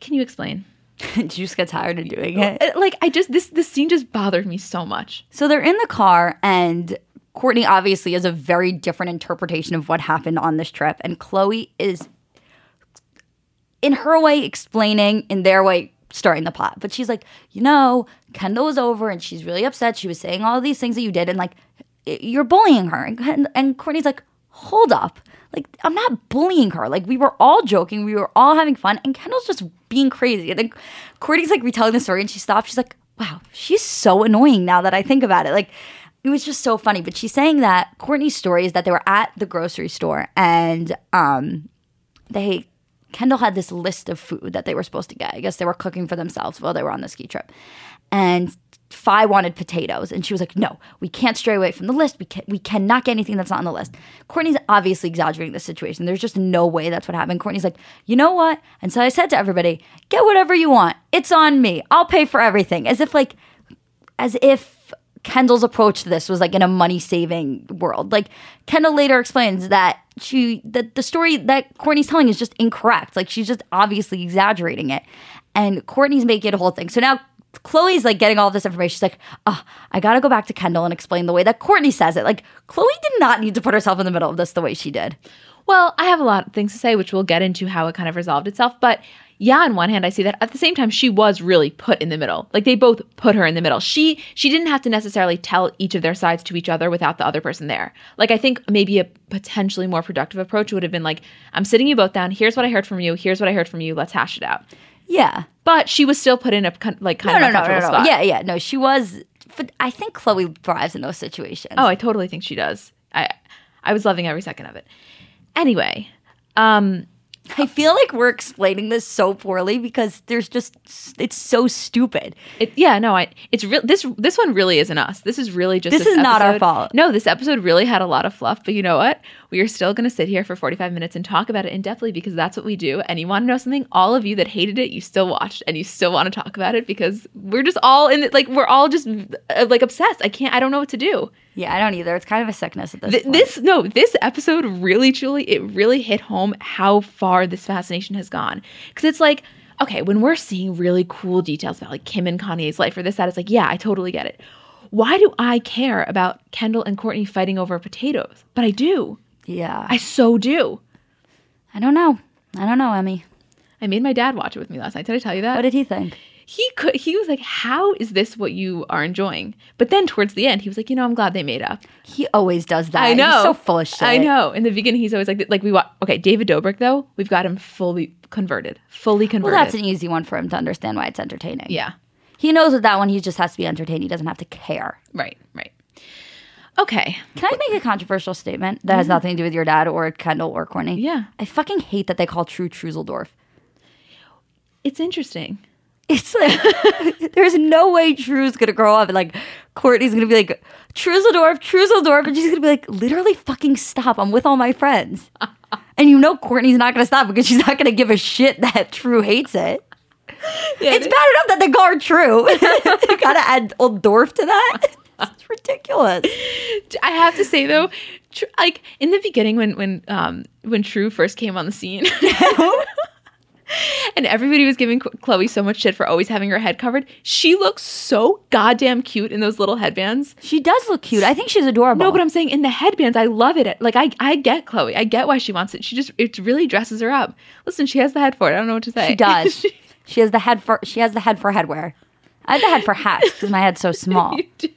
Can you explain? <laughs>
Did you just get tired of doing it?
Uh, Like I just this this scene just bothered me so much.
So they're in the car, and Kourtney obviously has a very different interpretation of what happened on this trip. And Khloé is, in her way, explaining, in their way, starting the pot. But she's like, you know, Kendall was over and she's really upset. She was saying all these things that you did, and like, you're bullying her. And, and Kourtney's like, hold up. Like, I'm not bullying her. Like, we were all joking. We were all having fun. And Kendall's just being crazy. And then Kourtney's like retelling the story and she stops. She's like, wow, she's so annoying now that I think about it. Like, it was just so funny. But she's saying that Kourtney's story is that they were at the grocery store and um, they Kendall had this list of food that they were supposed to get. I guess they were cooking for themselves while they were on the ski trip. And Fai wanted potatoes, and she was like, "No, we can't stray away from the list. We can we cannot get anything that's not on the list." Kourtney's obviously exaggerating the situation. There's just no way that's what happened. Kourtney's like, "You know what?" And so I said to everybody, "Get whatever you want. It's on me. I'll pay for everything." As if like, as if Kendall's approach to this was like in a money saving world. Like Kendall later explains that she that the story that Kourtney's telling is just incorrect. Like she's just obviously exaggerating it. And Kourtney's making it a whole thing. So now Khloé's like getting all this information. She's like, oh, I gotta go back to Kendall and explain the way that Kourtney says it. Like Khloé did not need to put herself in the middle of this the way she did.
Well, I have a lot of things to say, which we'll get into how it kind of resolved itself. But yeah, on one hand, I see that. At the same time, she was really put in the middle. Like they both put her in the middle. She she didn't have to necessarily tell each of their sides to each other without the other person there. Like I think maybe a potentially more productive approach would have been like, I'm sitting you both down. Here's what I heard from you. Here's what I heard from you. Let's hash it out.
Yeah.
But she was still put in a like kind
No,
of
no, no, no, no.
spot.
Yeah, yeah. No, she was. But I think Khloé thrives in those situations.
Oh, I totally think she does. I I was loving every second of it. Anyway, um,
I feel like we're explaining this so poorly because there's just it's so stupid.
It, yeah, no, I. It's real. This this one really isn't us. This is really just.
This is not our fault.
No, this episode really had a lot of fluff. But you know what? We are still going to sit here for forty five minutes and talk about it in depthly because that's what we do. And you want to know something? All of you that hated it, you still watched and you still want to talk about it because we're just all in it. Like we're all just uh, like obsessed. I can't. I don't know what to do.
Yeah, I don't either. It's kind of a sickness at this
Th-
point.
this no, this episode really, truly, it really hit home how far this fascination has gone. Because it's like, okay, when we're seeing really cool details about like Kim and Kanye's life or this, that, it's like, yeah, I totally get it. Why do I care about Kendall and Kourtney fighting over potatoes? But I do.
yeah.
I so do.
I don't know. I don't know, Emmy.
I made my dad watch it with me last night. Did I tell you that?
What did he think?
He could he was like, How is this what you are enjoying? But then towards the end, he was like, you know, I'm glad they made up.
He always does that.
I know.
He's so full of shit.
I know. In the beginning, he's always like, like we watch. Okay, David Dobrik though, we've got him fully converted, fully converted Well,
that's an easy one for him to understand why it's entertaining.
yeah.
He knows with that one, he just has to be entertained. He doesn't have to care.
Right. Right. Okay.
Can I make a controversial statement that has nothing to do with your dad or Kendall or Kourtney?
Yeah.
I fucking hate that they call True Truseldorf.
It's interesting.
It's like <laughs> there's no way True's gonna grow up and like Kourtney's gonna be like Truseldorf, Truseldorf, and she's gonna be like, literally fucking stop. I'm with all my friends. <laughs> and you know Kourtney's not gonna stop because she's not gonna give a shit that True hates it. it's bad enough that they her True. <laughs> you gotta add old Dorf to that. It's ridiculous.
I have to say though, tr- like in the beginning when when um when True first came on the scene. <laughs> And everybody was giving Khloé so much shit for always having her head covered. She looks so goddamn cute in those little headbands.
She does look cute. I think she's adorable.
No, but I'm saying in the headbands, I love it. Like I, I get Khloé. I get why she wants it. She just it really dresses her up. Listen, she has the head for it. I don't know what to say.
She does. <laughs> she has the head for she has the head for headwear. I have the head for hats because my head's so <laughs> small.
you do.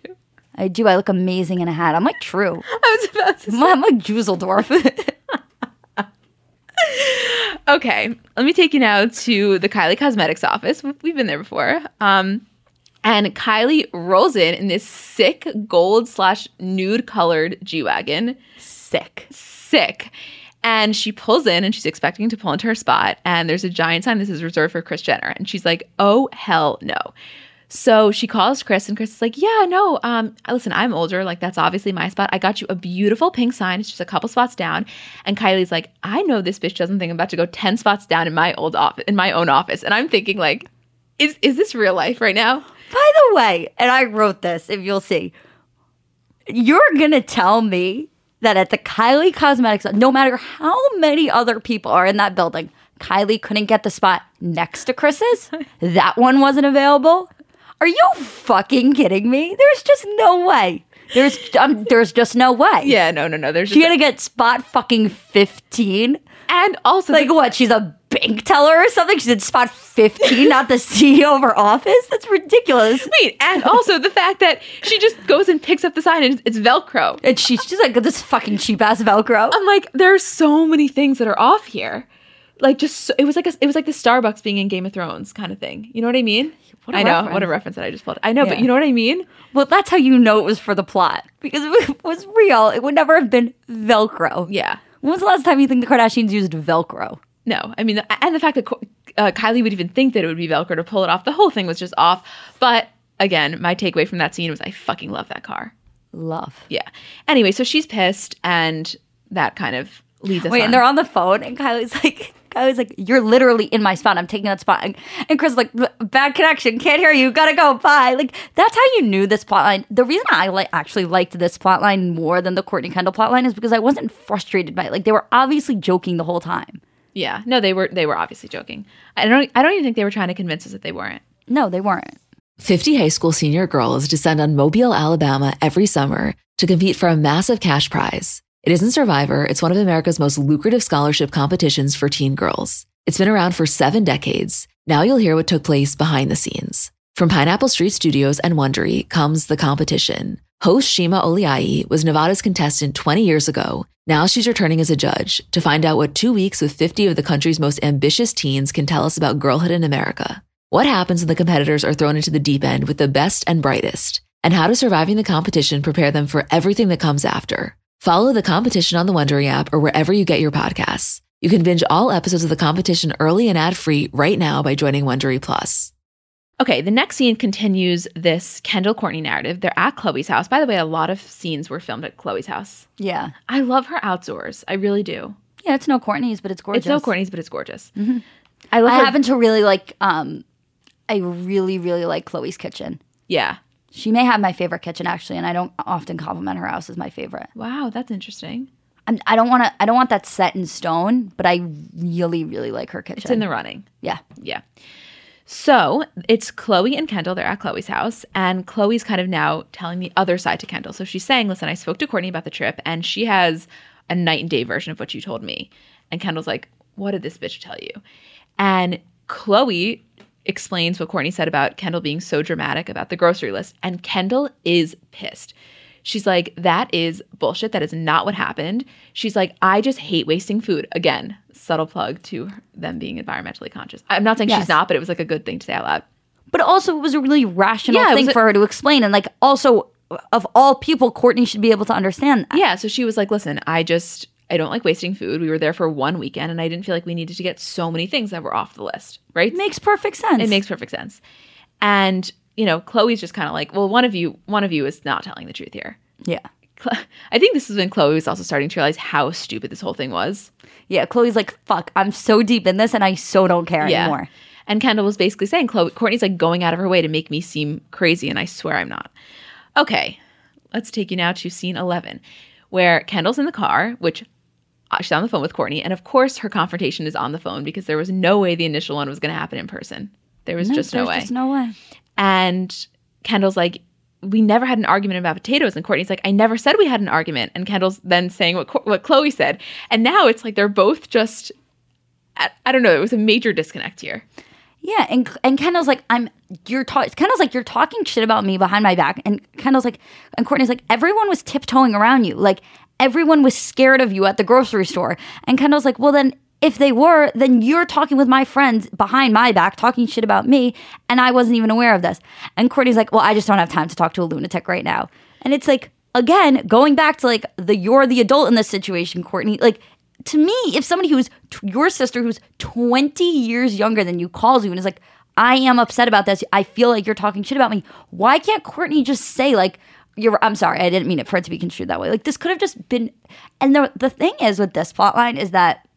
I do. I look amazing in a hat. I'm like True.
I was about to. Say.
I'm like Juseldorf.
Okay, let me take you now to the Kylie Cosmetics office. We've been there before. Um, and Kylie rolls in in this sick gold slash nude colored G wagon.
Sick.
sick. And she pulls in and she's expecting to pull into her spot. And there's a giant sign. This is reserved for Kris Jenner. And she's like, oh, hell no. So she calls Kris and Kris is like, yeah, no, um, listen, I'm older. Like, that's obviously my spot. I got you a beautiful pink sign. It's just a couple spots down. And Kylie's like, I know this bitch doesn't think I'm about to go 10 spots down in my old office, in my own office. And I'm thinking, like, is, is this real life right now?
By the way, and I wrote this, if you'll see, you're gonna tell me that at the Kylie Cosmetics, no matter how many other people are in that building, Kylie couldn't get the spot next to Kris's. <laughs> that one wasn't available. Are you fucking kidding me? There's just no way. There's um, there's just no way. <laughs>
Yeah, no, no, no. There's
She gonna get spot fucking fifteen.
and also,
Like what? She's a bank teller or something. She's in spot fifteen, not the <laughs> CEO of her office. That's ridiculous.
wait, and also the fact that she just goes and picks up the sign and it's, it's Velcro.
And she's just like this fucking cheap ass Velcro.
I'm like, there are so many things that are off here. Like just so, it was like a, it was like the Starbucks being in Game of Thrones kind of thing. You know what I mean?
What
I know
reference.
what a reference that I just pulled. I know, but you know what I mean?
Well, that's how you know it was for the plot because if it was real, it would never have been Velcro.
Yeah.
When was the last time you think the Kardashians used Velcro?
No, I mean, and the fact that uh, Kylie would even think that it would be Velcro to pull it off, the whole thing was just off. But again, my takeaway from that scene was I fucking love that car.
Love.
Yeah. Anyway, so she's pissed, and that kind of leads us.
Wait,
on.
and they're on the phone, and Kylie's like, Kylie's like, "You're literally in my spot. I'm taking that spot." And, and Kris is like, "Bad connection. Can't hear you. Gotta go. Bye." Like that's how you knew this plotline. The reason I like actually liked this plotline more than the Kourtney Kendall plotline is because I wasn't frustrated by it. Like they were obviously joking the whole time.
Yeah, no, they were they were obviously joking. I don't I don't even think they were trying to convince us that they weren't.
No, they weren't.
50 high school senior girls descend on Mobile, Alabama every summer to compete for a massive cash prize. It isn't Survivor, it's one of America's most lucrative scholarship competitions for teen girls. It's been around for seven decades. Now you'll hear what took place behind the scenes. From Pineapple Street Studios and Wondery comes The Competition. Host Shima Oliaee was Nevada's contestant 20 years ago. Now she's returning as a judge to find out what two weeks with 50 of the country's most ambitious teens can tell us about girlhood in America. What happens when the competitors are thrown into the deep end with the best and brightest? And how does surviving the competition prepare them for everything that comes after? Follow the competition on the Wondery app or wherever you get your podcasts. You can binge all episodes of the competition early and ad free right now by joining Wondery Plus.
Okay, the next scene continues this Kendall Kourtney narrative. They're at Khloé's house. By the way, a lot of scenes were filmed at Khloé's house.
Yeah,
I love her outdoors. I really do.
yeah. It's no Kourtney's, but it's gorgeous.
It's no Kourtney's, but it's gorgeous. I love
I
her.
happen to really like. Um, I really, really like Khloé's kitchen.
yeah.
She may have my favorite kitchen actually, and I don't often compliment her house as my favorite.
Wow, that's interesting.
I'm, I don't want to. I don't want that set in stone, but I really, really like her kitchen.
It's in the running.
yeah.
Yeah. So it's Khloé and Kendall. They're at Khloé's house, and Khloé's kind of now telling the other side to Kendall. So she's saying, Listen, I spoke to Kourtney about the trip, and she has a night and day version of what you told me. And Kendall's like, What did this bitch tell you? And Khloé explains what Kourtney said about Kendall being so dramatic about the grocery list, and Kendall is pissed. She's like, that is bullshit. That is not what happened. She's like, I just hate wasting food. Again, subtle plug to them being environmentally conscious. I'm not saying
Yes.
she's not, but it was like a good thing to say out loud.
But also, it was a really rational
Yeah,
thing
a-
for her to explain, and like also, of all people, Kourtney should be able to understand that.
Yeah. So she was like, listen, I just, I don't like wasting food. We were there for one weekend and I didn't feel like we needed to get so many things that were off the list. Right.
Makes perfect sense.
It makes perfect sense. And, you know, Khloé's just kind of like, well, one of you, one of you is not telling the truth here.
yeah,
I think this is when Khloé was also starting to realize how stupid this whole thing was.
yeah. Khloé's like, "Fuck, I'm so deep in this, and I so don't care anymore."
And Kendall was basically saying, Khloé, Kourtney's like going out of her way to make me seem crazy, and I swear I'm not. Okay, let's take you now to scene 11, where Kendall's in the car, which Uh, she's on the phone with Kourtney. And of course, her confrontation is on the phone because there was no way the initial one was going to happen in person. There was just no way.
Just no way.
And Kendall's like, we never had an argument about potatoes. And Kourtney's like, I never said we had an argument. And Kendall's then saying what, what Khloé said. And now it's like they're both just, I, I don't know, it was a major disconnect here.
Yeah, and and Kendall's like, I'm you're talking. Kendall's like, you're talking shit about me behind my back, and Kendall's like, and Kourtney's like, everyone was tiptoeing around you, like everyone was scared of you at the grocery store, and Kendall's like, well then. If they were, then you're talking with my friends behind my back, talking shit about me, and I wasn't even aware of this. And Kourtney's like, "Well, I just don't have time to talk to a lunatic right now." And it's like, again, going back to like the you're the adult in this situation, Kourtney. Like to me, if somebody who's t- your sister who's 20 years younger than you calls you and is like, I am upset about this, I feel like you're talking shit about me, why can't Kourtney just say, like, you're, I'm sorry, I didn't mean it for it to be construed that way. Like, this could have just been. And the, the thing is with this plot line is that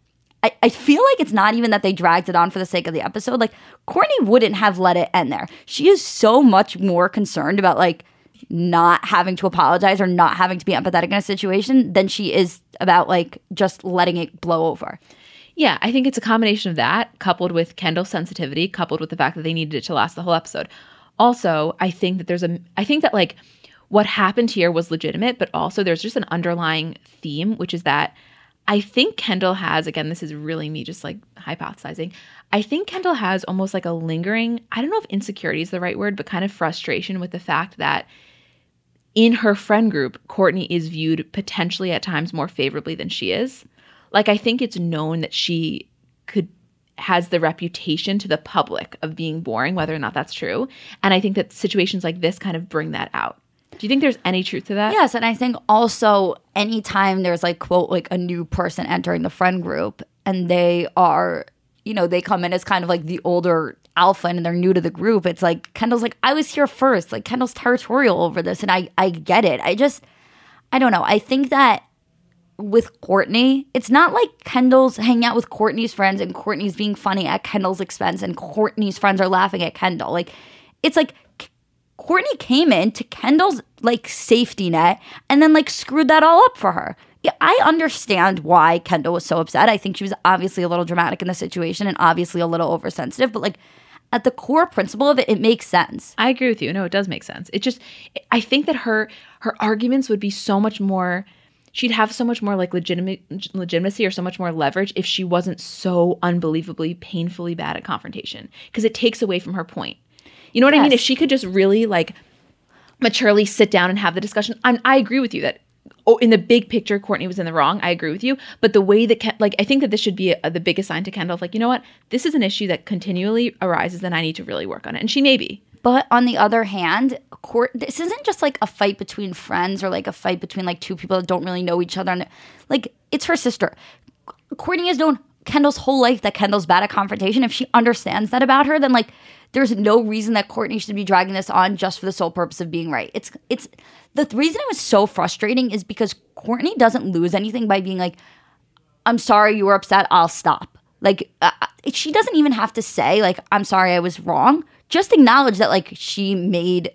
I, I feel like it's not even that they dragged it on for the sake of the episode. Like, Kourtney wouldn't have let it end there. She is so much more concerned about, like, not having to apologize or not having to be empathetic in a situation than she is about like just letting it blow over.
Yeah, I think it's a combination of that coupled with Kendall's sensitivity, coupled with the fact that they needed it to last the whole episode. Also, I think that there's a, I think that like what happened here was legitimate, but also there's just an underlying theme, which is that I think Kendall has, again, this is really me just like hypothesizing. I think Kendall has almost like a lingering, I don't know if insecurity is the right word, but kind of frustration with the fact that in her friend group, Kourtney is viewed potentially at times more favorably than she is. Like, I think it's known that she could has the reputation to the public of being boring, whether or not that's true. And I think that situations like this kind of bring that out. Do you think there's any truth to that?
Yes, and I think also anytime there's like quote like a new person entering the friend group and they are, you know, they come in as kind of like the older alpha and they're new to the group, it's like Kendall's like, I was here first. Like Kendall's territorial over this and I I get it. I just I don't know. I think that with Kourtney, it's not like Kendall's hanging out with Kourtney's friends and Kourtney's being funny at Kendall's expense and Kourtney's friends are laughing at Kendall. Like it's like Kourtney came in to Kendall's like safety net and then like screwed that all up for her. I understand why Kendall was so upset. I think she was obviously a little dramatic in the situation and obviously a little oversensitive, but like at the core principle of it, it makes sense.
I agree with you. No, it does make sense. It just I think that her her arguments would be so much more she'd have so much more like legitimate legitimacy or so much more leverage if she wasn't so unbelievably painfully bad at confrontation because it takes away from her point. You know what I mean? If she could just really like maturely sit down and have the discussion, and I agree with you that oh, in the big picture, Kourtney was in the wrong. I agree with you, but the way that Ken, like I think that this should be a, the biggest sign to Kendall of like you know what this is an issue that continually arises and I need to really work on it, and she may be.
But on the other hand, court this isn't just like a fight between friends or like a fight between like two people that don't really know each other. And like it's her sister. Kourtney has known Kendall's whole life that Kendall's bad at confrontation. If she understands that about her, then like there's no reason that Kourtney should be dragging this on just for the sole purpose of being right. It's it's the th- reason it was so frustrating is because Kourtney doesn't lose anything by being like, I'm sorry you were upset. I'll stop. Like uh, she doesn't even have to say like I'm sorry I was wrong. Just acknowledge that like she made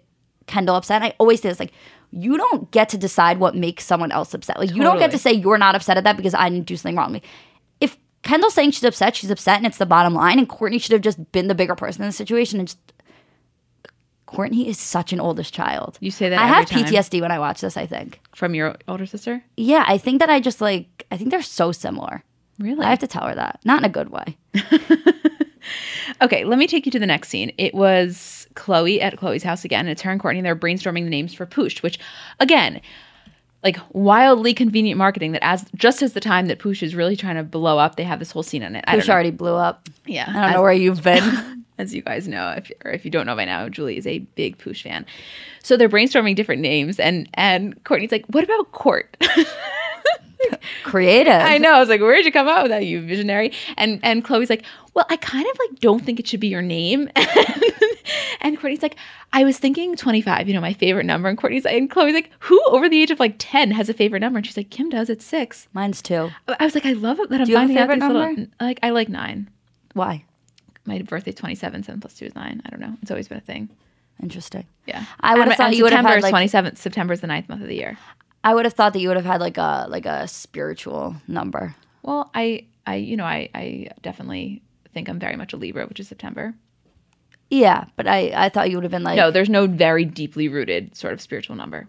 Kendall upset. And I always say this like you don't get to decide what makes someone else upset. Like you don't get to say you're not upset at that because I didn't do something wrong. Like, if Kendall's saying she's upset, she's upset, and it's the bottom line. And Kourtney should have just been the bigger person in the situation. And just Kourtney is such an oldest child.
You say that
I have
time.
PTSD when I watch this. I think.
From your older sister?
Yeah, I think that I just like. I think they're so similar.
Really?
I have to tell her that, not in a good way. <laughs>
Okay, let me take you to the next scene. It was Khloé at Khloé's house again. And it's her and Kourtney. and They're brainstorming the names for Poosh, which, again, like wildly convenient marketing. That as just as the time that Poosh is really trying to blow up, they have this whole scene on it. Poosh
already blew up.
Yeah,
I don't
as-
know where you've been. <laughs>
as you guys know, if or if you don't know by now, Julie is a big Poosh fan. So they're brainstorming different names, and and Kourtney's like, "What about Court?" <laughs>
Creative.
I know. I was like, "Where'd you come up with that, you visionary?" And and Khloé's like, "Well, I kind of like don't think it should be your name." <laughs> and Kourtney's like, "I was thinking 25, you know, my favorite number." And Kourtney's and Khloé's like, "Who over the age of like 10 has a favorite number?" And she's like, "Kim does. It's six.
Mine's two.
I was like, "I love it that I'm
you have a
finding out
favorite
these
number?
little like I like nine.
Why?
My birthday's 27. Seven plus two is nine. I don't know. It's always been a thing."
Interesting.
Yeah.
I would've
And-
thought you would've
September
had, like-
27th. September is the ninth month of the year.
I would have thought that you would have had like a like a spiritual number.
Well, I, I, you know, I, I definitely think I'm very much a Libra, which is September.
Yeah, but I I thought you would have been like
No, there's no very deeply rooted sort of spiritual number.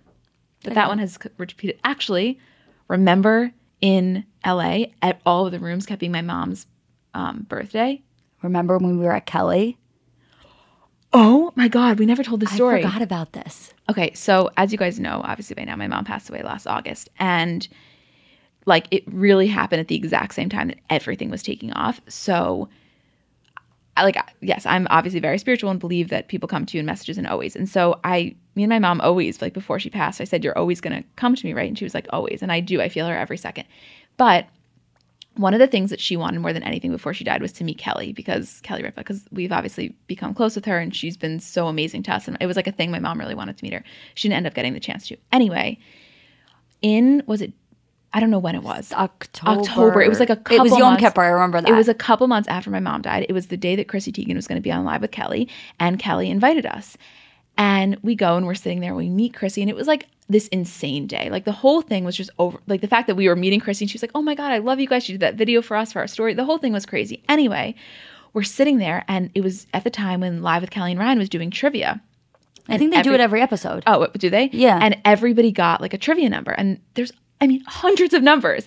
But that one has repeated. Actually, remember in LA, at all of the rooms kept being my mom's um, birthday.
Remember when we were at Kelly?
Oh my God, we never told the story.
I forgot about this.
Okay, so as you guys know, obviously by now, my mom passed away last August, and like it really happened at the exact same time that everything was taking off. So, I like yes, I'm obviously very spiritual and believe that people come to you in messages and always. And so I, me and my mom always like before she passed, I said, "You're always gonna come to me, right?" And she was like, "Always," and I do. I feel her every second, but one of the things that she wanted more than anything before she died was to meet Kelly because Kelly Ripa, because we've obviously become close with her and she's been so amazing to us. And it was like a thing my mom really wanted to meet her. She didn't end up getting the chance to. Anyway, in was it I don't know when it was.
October.
October. It was like a couple
It was Yom
months-
Kippur. I remember that.
It was a couple months after my mom died. It was the day that Chrissy Teigen was going to be on live with Kelly, and Kelly invited us. And we go and we're sitting there. and We meet Chrissy, and it was like this insane day. Like the whole thing was just over. Like the fact that we were meeting Chrissy, and she was like, "Oh my god, I love you guys." She did that video for us for our story. The whole thing was crazy. Anyway, we're sitting there, and it was at the time when Live with Kelly and Ryan was doing trivia.
I think they do it every episode.
Oh, do they?
Yeah.
And everybody got like a trivia number. And there's, I mean, hundreds of numbers.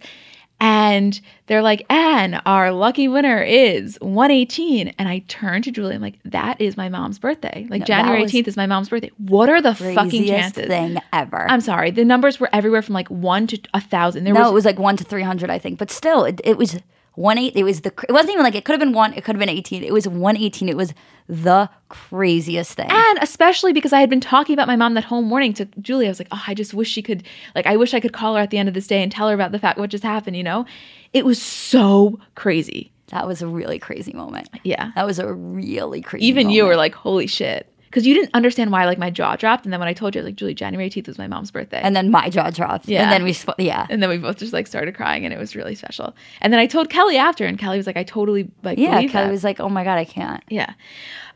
And they're like, and our lucky winner is 118. And I turn to Julie. I'm like, that is my mom's birthday. Like
that
January 18th is my mom's birthday. What are the fucking chances?
thing ever.
I'm sorry. The numbers were everywhere from like one to a thousand. There
no,
was,
it was like one to three hundred, I think. But still, it, it was one eight. It was the. It wasn't even like it could have been one. It could have been eighteen. It was one eighteen. It was the craziest thing.
And especially because I had been talking about my mom that whole morning to Julie. I was like, oh, I just wish she could, like, I wish I could call her at the end of this day and tell her about the fact what just happened, you know? It was so crazy.
that was a really crazy moment.
Yeah.
That was a really crazy.
Even you were like, holy shit. Because you didn't understand why, like, my jaw dropped. And then when I told you, like, Julie, January 18th was my mom's birthday.
and then my jaw dropped.
Yeah.
and then we. Yeah,
And then we both just like started crying and it was really special. And then I told Kelly after and Kelly was like, I totally like
yeah. Kelly
that.
was like, "Oh my god, I can't."
Yeah.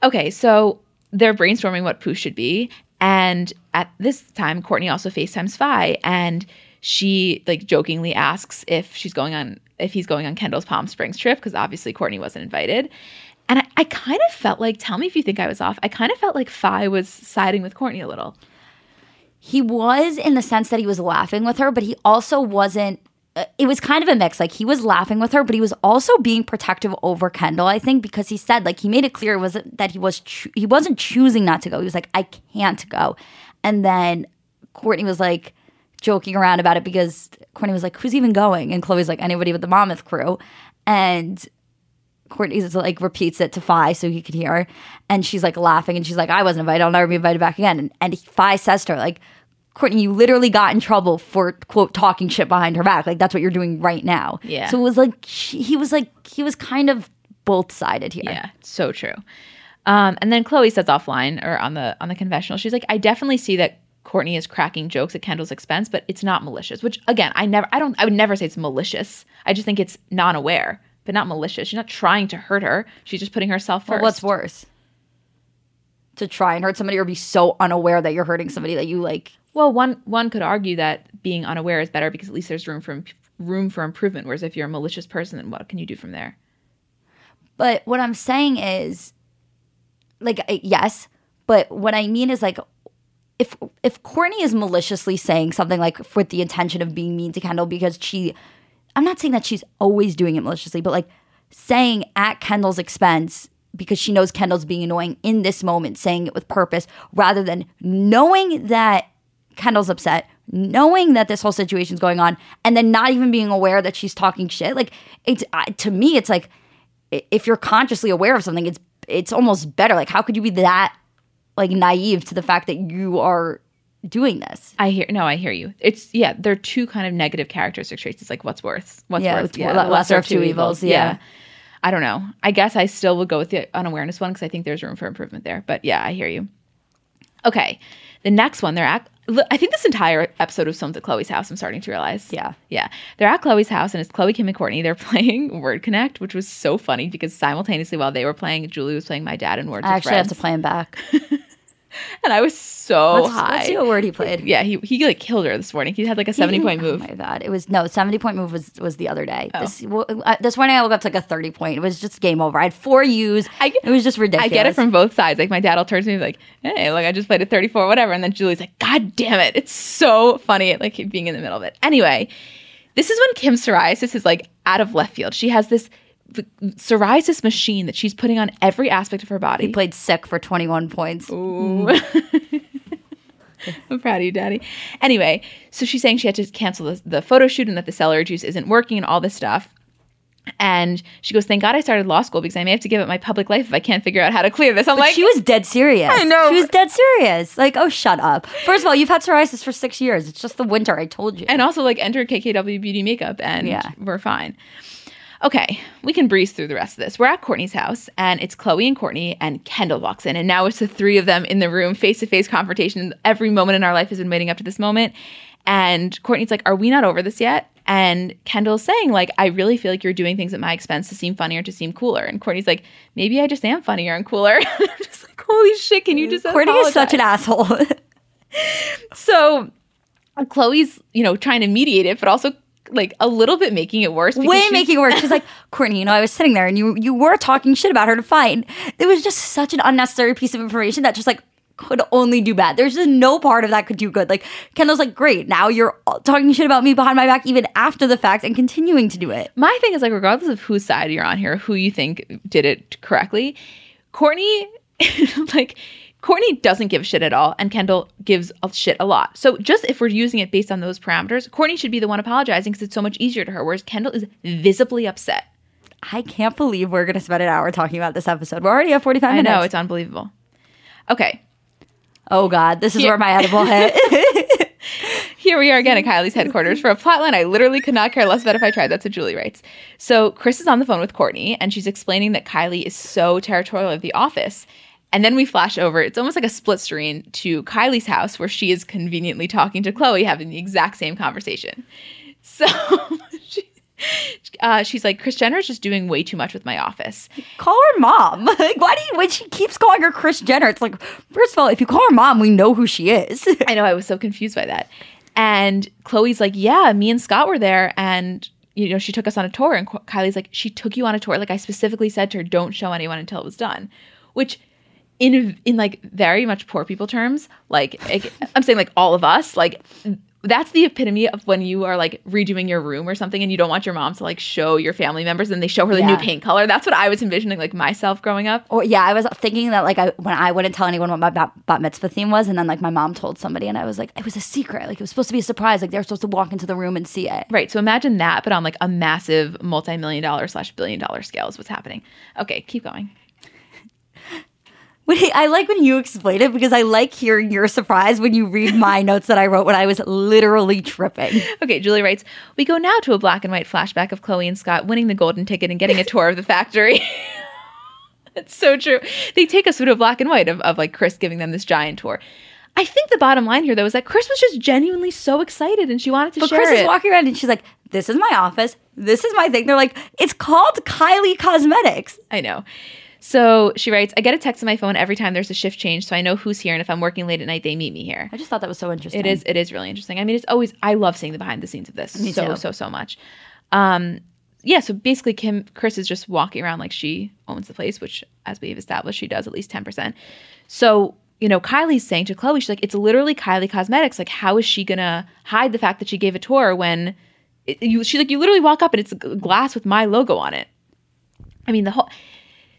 Okay, so they're brainstorming what Poosh should be. And at this time, Kourtney also FaceTimes Fai and she like jokingly asks if she's going on if he's going on Kendall's Palm Springs trip, because obviously Kourtney wasn't invited. I, kind of felt like, tell me if you think I was off. I kind of felt like Fai was siding with Kourtney a little.
He was in the sense that he was laughing with her, but he also wasn't. uh, It was kind of a mix. Like he was laughing with her, but he was also being protective over Kendall. I think because he said, like he made it clear it wasn't that he was he wasn't choosing not to go. He was like, I can't go. And then Kourtney was like joking around about it because Kourtney was like, "Who's even going?" And Khloé's like, "Anybody but the Mammoth crew." And Kourtney just like repeats it to Fai so he can hear. And she's like laughing and she's like, I wasn't invited. I'll never be invited back again. And, and Fai says to her, like, Kourtney, you literally got in trouble for quote talking shit behind her back. Like that's what you're doing right now.
Yeah.
So it was like she, he was like he was kind of both sided here.
Yeah, so true. Um, and then Khloé says offline or on the on the confessional, she's like, I definitely see that Kourtney is cracking jokes at Kendall's expense, but it's not malicious. Which again, I never, I don't, I would never say it's malicious. I just think it's non-aware, but not malicious. She's not trying to hurt her. She's just putting herself first.
But what's worse? To try and hurt somebody or be so unaware that you're hurting somebody that you like
Well, one one could argue that being unaware is better because at least there's room for room for improvement. Whereas if you're a malicious person, then what can you do from there?
But what I'm saying is, like, yes, but what I mean is like, if if Kourtney is maliciously saying something like with the intention of being mean to Kendall because she, I'm not saying that she's always doing it maliciously, but like saying at Kendall's expense because she knows Kendall's being annoying in this moment, saying it with purpose rather than knowing that Kendall's upset, knowing that this whole situation's going on, and then not even being aware that she's talking shit. Like it's I to me, it's like if you're consciously aware of something, it's it's almost better. Like how could you be that like naive to the fact that you are doing this?
I hear no, I hear you. It's yeah, they're two kind of negative characteristic traits. It's like what's worth, what's
Yeah,
worth,
it's le- lesser of two evils, yeah.
I don't know. I guess I still would go with the unawareness one because I think there's room for improvement there. But yeah, I hear you. Okay, the next one they're at. I think this entire episode was filmed at Khloé's house. I'm starting to realize.
Yeah.
yeah. They're at Khloé's house and it's Khloé, Kim, and Kourtney. They're <laughs> playing Word Connect, which was so funny because simultaneously while they were playing, Julie was playing My Dad and Words
I actually have to play him back. <laughs> <laughs>
and I was so
let's,
high.
let's see what word he played.
Yeah, he he like killed her this morning. He had like a seventy point move.
Oh my god! It was no seventy point move was was the other day. This w- uh, this morning I woke up to like a thirty point. It was just game over. I had four U's.
I get-
it was just ridiculous.
I get it from both sides. Like my dad will turn to me like, "Hey, look, I just played a 34, whatever," and then Julie's like, "God damn it, it's so funny!" Like being in the middle of it. Anyway, this is when Kim psoriasis is like out of left field. She has this psoriasis machine that she's putting on every aspect of her body.
He played sick for twenty one points. <laughs>
I'm proud of you, Daddy. Anyway, so she's saying she had to cancel the, the photo shoot and that the celery juice isn't working and all this stuff. And she goes, "Thank God I started law school because I may have to give up my public life if I can't figure out how to clear this." I'm
But
like,
she was dead serious.
I know.
She was dead serious. Like, oh, shut up. First of all, you've had psoriasis for six years. It's just the winter. I told you.
and also like enter KKW Beauty Makeup, and
Yeah.
we're fine. Okay, we can breeze through the rest of this. We're at Kourtney's house, and it's Khloé and Kourtney, and Kendall walks in, and now it's the three of them in the room, face to face confrontation. Every moment in our life has been waiting up to this moment, and Kourtney's like, "Are we not over this yet?" And Kendall's saying, like, I really feel like you're doing things at my expense to seem funnier, to seem cooler. And Kourtney's like, maybe I just am funnier and cooler. <laughs> I'm just like, holy shit, can you just
mm, Kourtney is such an asshole. <laughs>
So Khloé's, you know, trying to mediate it, but also like a little bit making it worse.
Way making it worse. She's like, <laughs> Kourtney, you know, I was sitting there and you you were talking shit about her to Fai. It was just such an unnecessary piece of information that just like could only do bad. There's just no part of that could do good. Like Kendall's like, great, now you're talking shit about me behind my back even after the fact and continuing to do it.
My thing is like, regardless of whose side you're on here, who you think did it correctly, Kourtney, <laughs> like. Kourtney doesn't give a shit at all, and Kendall gives a shit a lot. So, just if we're using it based on those parameters, Kourtney should be the one apologizing because it's so much easier to her, whereas Kendall is visibly upset.
I can't believe we're gonna spend an hour talking about this episode. We're already at 45
I
minutes.
know it's unbelievable. Okay,
oh god, this is
Here-
where my edible hit. <laughs> <laughs>
here we are again at Kylie's headquarters for a plotline I literally could not care less about if I tried. That's what Julie writes. So Kris is on the phone with Kourtney, and she's explaining that Kylie is so territorial of the office. And then we flash over. It's almost like a split screen to Kylie's house, where she is conveniently talking to Khloé, having the exact same conversation. <laughs> So <laughs> she, uh, she's like, Kris Jenner is just doing way too much with my office.
call her mom. <laughs> Like, why do you when she keeps calling her Kris Jenner? It's like, first of all, if you call her mom, we know who she is.
I know I was so confused by that. And Khloé's like, "Yeah, me and Scott were there and you know, she took us on a tour and Kylie's like, "She took you on a tour. Like I specifically said to her, don't show anyone until it was done." Which in in like very much poor people terms, like I'm saying like all of us, like that's the epitome of when you are like redoing your room or something and you don't want your mom to like show your family members and they show her the new paint color. That's what I was envisioning like myself growing up.
Or yeah, I was thinking that like I when I wouldn't tell anyone what my bat, bat mitzvah theme was, and then like my mom told somebody, and I was like, it was a secret. Like it was supposed to be a surprise. Like they were supposed to walk into the room and see it.
Right. So imagine that, but on like a massive multi-million dollar slash billion dollar scale is what's happening. Okay, keep going.
Wait, I like when you explain it because I like hearing your surprise when you read my <laughs> notes that I wrote when I was literally tripping.
Okay, Julie writes, We go now to a black and white flashback of Khloé and Scott winning the golden ticket and getting a tour of the factory. <laughs> It's so true. They take us through a black and white of, of like Kris giving them this giant tour. I think the bottom line here though is that Kris was just genuinely so excited and she wanted to share.
But
share Kris
is walking around and she's like, "This is my office. This is my thing." They're like, "It's called Kylie Cosmetics."
I know. So she writes, I get a text on my phone every time there's a shift change, so I know who's here, and if I'm working late at night, they meet me here.
I just thought that was so interesting.
It is. It is really interesting. I mean, it's always. I love seeing the behind the scenes of this.
Me
so
too.
so so much. Um, yeah. So basically, Kim Kris is just walking around like she owns the place, which, as we've established, she does at least ten percent. So you know, Kylie's saying to Khloé, she's like, "It's literally Kylie Cosmetics. Like, how is she gonna hide the fact that she gave a tour when it, you?" She's like, "You literally walk up and it's glass with my logo on it." I mean, the whole.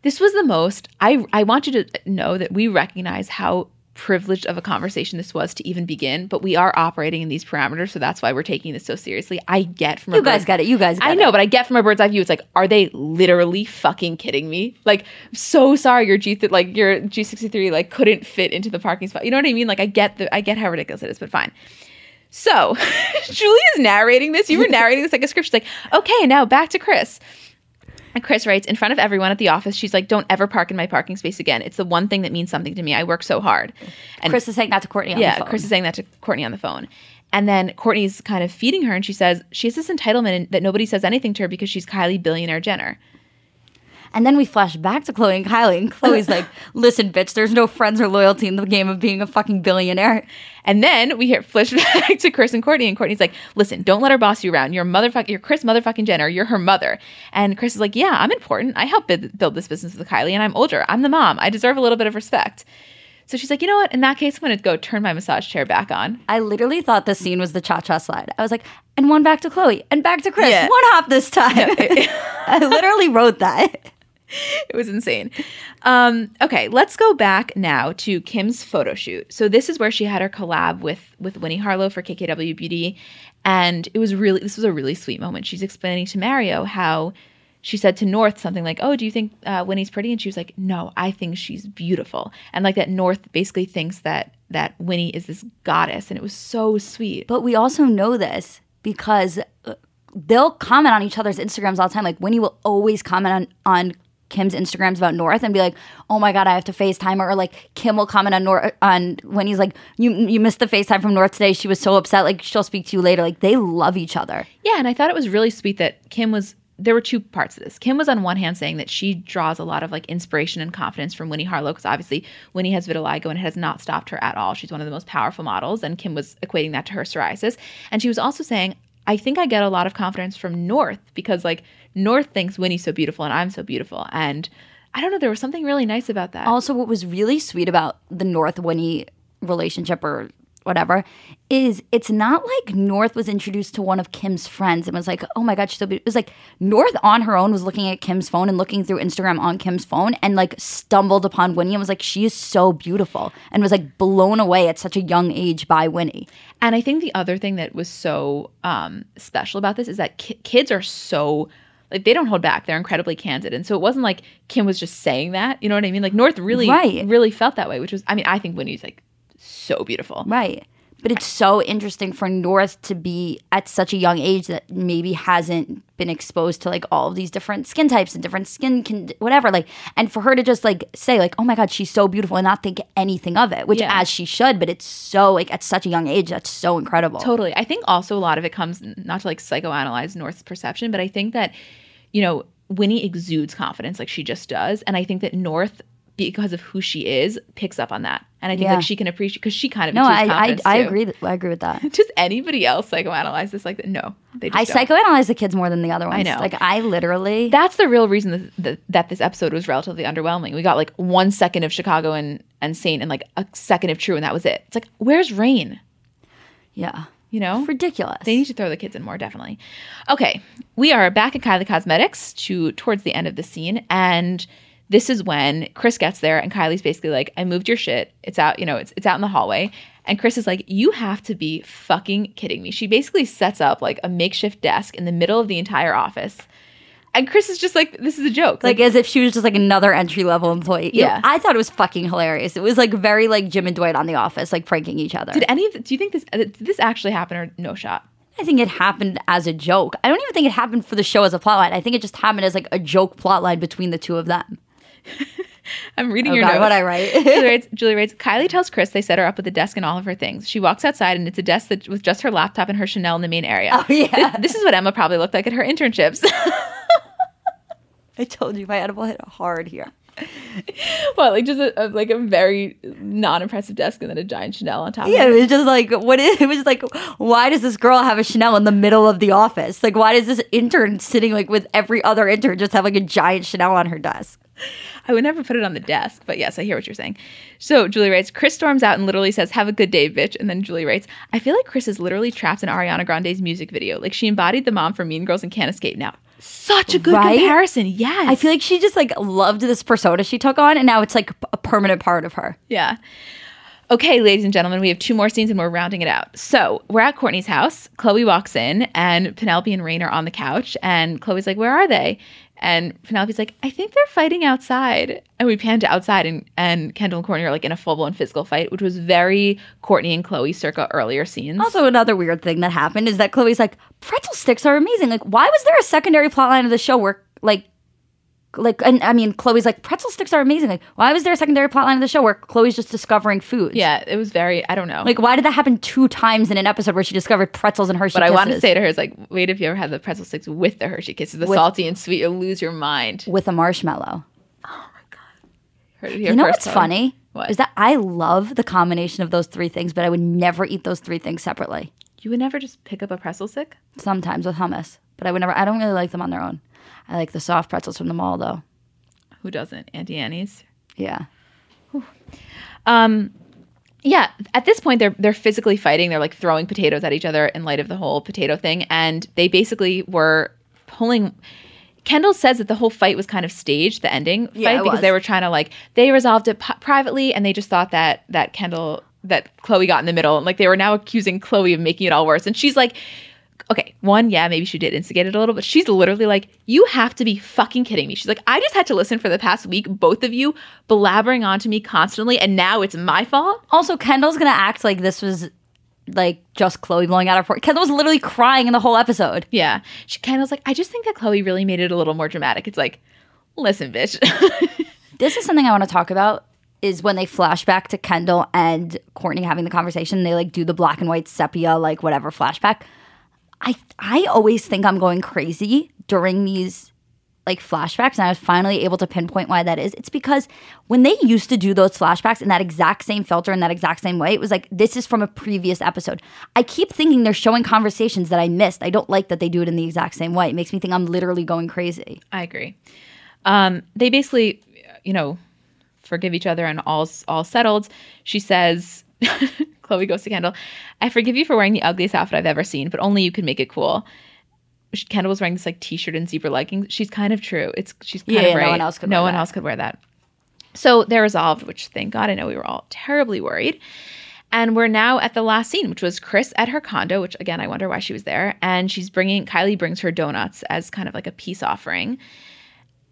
This was the most. I I want you to know that we recognize how privileged of a conversation this was to even begin, but we are operating in these parameters, so that's why we're taking this so seriously. I get from a
You guys get it. You guys.
I
it.
know, but I get from a bird's eye view. It's like, are they literally fucking kidding me? Like, so sorry, your G th- like your G sixty three like couldn't fit into the parking spot. You know what I mean? Like, I get the I get how ridiculous it is, but fine. So, <laughs> Julie is narrating this. You were <laughs> narrating this like a script. She's like, okay, now back to Kris. And Kris writes, in front of everyone at the office, she's like, don't ever park in my parking space again. It's the one thing that means something to me. I work so hard. And
Kris is saying that to Kourtney. On
yeah,
the phone.
Kris is saying that to Kourtney on the phone. And then Kourtney's kind of feeding her, and she says she has this entitlement that nobody says anything to her because she's Kylie billionaire Jenner.
And then we flash back to Khloé and Kylie, and Khloé's <laughs> like, "Listen, bitch, there's no friends or loyalty in the game of being a fucking billionaire."
And then we hear flash <laughs> back to Kris and Kourtney, and Kourtney's like, "Listen, don't let her boss you around. You're motherfucking, you're Kris motherfucking Jenner. You're her mother." And Kris is like, "Yeah, I'm important. I helped bid- build this business with Kylie, and I'm older. I'm the mom. I deserve a little bit of respect." So she's like, "You know what? In that case, I'm gonna go turn my massage chair back on."
I literally thought this scene was the cha cha slide. I was like, and one back to Khloé, and back to Kris.
Yeah.
One hop this time. <laughs> I literally wrote that. <laughs>
it was insane. Um, okay, let's go back now to Kim's photo shoot. So this is where she had her collab with with Winnie Harlow for KKW Beauty, and it was really this was a really sweet moment. She's explaining to Mario how she said to North something like, "Oh, do you think uh, Winnie's pretty?" And she was like, "No, I think she's beautiful." And like that, North basically thinks that that Winnie is this goddess, and it was so sweet.
But we also know this because uh, they'll comment on each other's Instagrams all the time. Like Winnie will always comment on on Kim's Instagrams about North and be like, "Oh my god, I have to FaceTime her." Or like Kim will comment on North on when he's like, "You you missed the FaceTime from North today. She was so upset. Like she'll speak to you later." Like they love each other.
Yeah, and I thought it was really sweet that Kim was there were two parts of this. Kim was on one hand saying that she draws a lot of like inspiration and confidence from Winnie Harlow because obviously Winnie has vitiligo and it has not stopped her at all. She's one of the most powerful models, and Kim was equating that to her psoriasis. And she was also saying, I think I get a lot of confidence from North because like North thinks Winnie's so beautiful and I'm so beautiful. And I don't know, there was something really nice about that.
Also, what was really sweet about the North Winnie relationship or whatever is it's not like North was introduced to one of Kim's friends and was like, oh my God, she's so beautiful. It was like North on her own was looking at Kim's phone and looking through Instagram on Kim's phone and like stumbled upon Winnie and was like, she is so beautiful and was like blown away at such a young age by Winnie.
And I think the other thing that was so um, special about this is that ki- kids are so Like they don't hold back. They're incredibly candid. And so it wasn't like Kim was just saying that. You know what I mean? Like North really,
Right.
really felt that way, which was, I mean, I think Winnie's like so beautiful.
Right. But it's so interesting for North to be at such a young age that maybe hasn't been exposed to like all of these different skin types and different skin con- whatever like and for her to just like say like oh my god she's so beautiful and not think anything of it which
Yeah.
as she should but it's so like at such a young age that's so incredible.
Totally. I think also a lot of it comes not to like psychoanalyze North's perception, but I think that, you know, Winnie exudes confidence like she just does. And I think that North, because of who she is, picks up on that. And I think
Yeah.
like she can appreciate because she kind of
No, I I, I agree that, I agree with that. <laughs>
Does anybody else psychoanalyze this like that? No, they just
I
don't.
psychoanalyze the kids more than the other ones.
I know.
Like I literally
That's the real reason that, that, that this episode was relatively underwhelming. We got like one second of Chicago and, and Saint and like a second of True, and that was it. It's like, where's Rain?
yeah.
You know?
Ridiculous.
They need to throw the kids in more, definitely. Okay, we are back at Kylie Cosmetics to towards the end of the scene, and this is when Kris gets there, and Kylie's basically like, "I moved your shit. It's out. You know, it's it's out in the hallway." And Kris is like, "You have to be fucking kidding me." She basically sets up like a makeshift desk in the middle of the entire office, and Kris is just like, "This is a joke."
like as if she was just like another entry level employee. You know,
Yeah.
I thought it was fucking hilarious. It was like very like Jim and Dwight on The Office, like pranking each other.
did any of the, do you think this did this actually happen or no shot?
I think it happened as a joke. I don't even think it happened for the show as a plotline. I think it just happened as like a joke plotline between the two of them. <laughs>
I'm reading
Oh
your
God,
notes.
what I write. <laughs>
Julie <laughs> writes, Julie writes, Kylie tells Kris they set her up with a desk and all of her things. She walks outside and it's a desk that with just her laptop and her Chanel in the main area.
Oh, yeah.
This, this is what Emma probably looked like at her internships.
I told you my edible hit hard here.
Well, like just a, a- like a very non-impressive desk and then a giant Chanel on top.
Yeah,
of
it
it.
was just like what is it was like why does this girl have a Chanel in the middle of the office? Like why does this intern sitting like with every other intern just have like a giant Chanel on her desk?
I would never put it on the desk, but yes, I hear what you're saying. So Julie writes, Kris storms out and literally says, "Have a good day, bitch." And then Julie writes, "I feel like Kris is literally trapped in Ariana Grande's music video. Like she embodied the mom from Mean Girls and can't escape now." Such a good
Right?
comparison. Yes,
I feel like she just like loved this persona she took on and now it's like a permanent part of her.
Yeah. Okay, ladies and gentlemen, we have two more scenes and we're rounding it out. So we're at Kourtney's house. Khloé walks in and Penelope and Reign are on the couch. And Khloé's like, Where are they? And Penelope's like, I think they're fighting outside. And we pan to outside and, and Kendall and Kourtney are like in a full blown physical fight, which was very Kourtney and Khloé circa earlier scenes.
Also, another weird thing that happened is that Khloé's like, pretzel sticks are amazing. Like, why was there a secondary plotline of the show where, like, like, and I mean, Khloé's like, pretzel sticks are amazing. Like, why was there a secondary plotline of the show where Khloé's just discovering foods?
yeah, it was very, I don't know.
Like, why did that happen two times in an episode where she discovered pretzels and Hershey
but I wanted to say to her, is like, wait, if you ever had the pretzel sticks with the Hershey Kisses, the
With-
salty and sweet, you'll lose your mind.
with a marshmallow?
Oh Heard it here
You know what's
Khloé.
funny? Is that I love the combination of those three things, but I would never eat those three things separately.
You would never just pick up a pretzel stick?
Sometimes with hummus, but I would never. I don't really like them on their own. I like the soft pretzels from the mall, though.
Who doesn't? Auntie Anne's.
Yeah.
Um, yeah. At this point, they're they're physically fighting. They're like throwing potatoes at each other in light of the whole potato thing, and they basically were pulling. Kendall says that the whole fight was kind of staged, the ending
Yeah,
fight,
it
because
was.
they were trying to like they resolved it p- privately, and they just thought that that Kendall that Khloé got in the middle, and like they were now accusing Khloé of making it all worse, and she's like. Okay, one, yeah, maybe she did instigate it a little, but she's literally like, You have to be fucking kidding me. She's like, I just had to listen for the past week, both of you blabbering on to me constantly, and now it's my fault.
Also, Kendall's gonna act like this was like just Khloé blowing out her. Por- Kendall was literally crying in the whole episode.
Yeah. She was like, I just think that Khloé really made it a little more dramatic. It's like, listen, bitch. <laughs>
This is something I want to talk about. Is when they flash back to Kendall and Kourtney having the conversation. They like do the black and white sepia, like whatever flashback. I I always think I'm going crazy during these like flashbacks, and I was finally able to pinpoint why that is. It's because when they used to do those flashbacks in that exact same filter in that exact same way, it was like this is from a previous episode. I keep thinking they're showing conversations that I missed. I don't like that they do it in the exact same way. It makes me think I'm literally going crazy.
I agree. Um, they basically, you know, forgive each other and all's all settled. She says, <laughs> Khloé goes to Kendall, I forgive you for wearing the ugliest outfit I've ever seen, but only you can make it cool. She- Kendall was wearing this like t-shirt and zebra leggings. She's kind of true. It's she's kind
Yeah,
of
yeah, no one else could
no
wear
one
that.
else could wear that. So they're resolved, which thank God I know we were all terribly worried. And we're now at the last scene, which was Kris at her condo, which again, I wonder why she was there. And she's bringing, Kylie brings her donuts as kind of like a peace offering.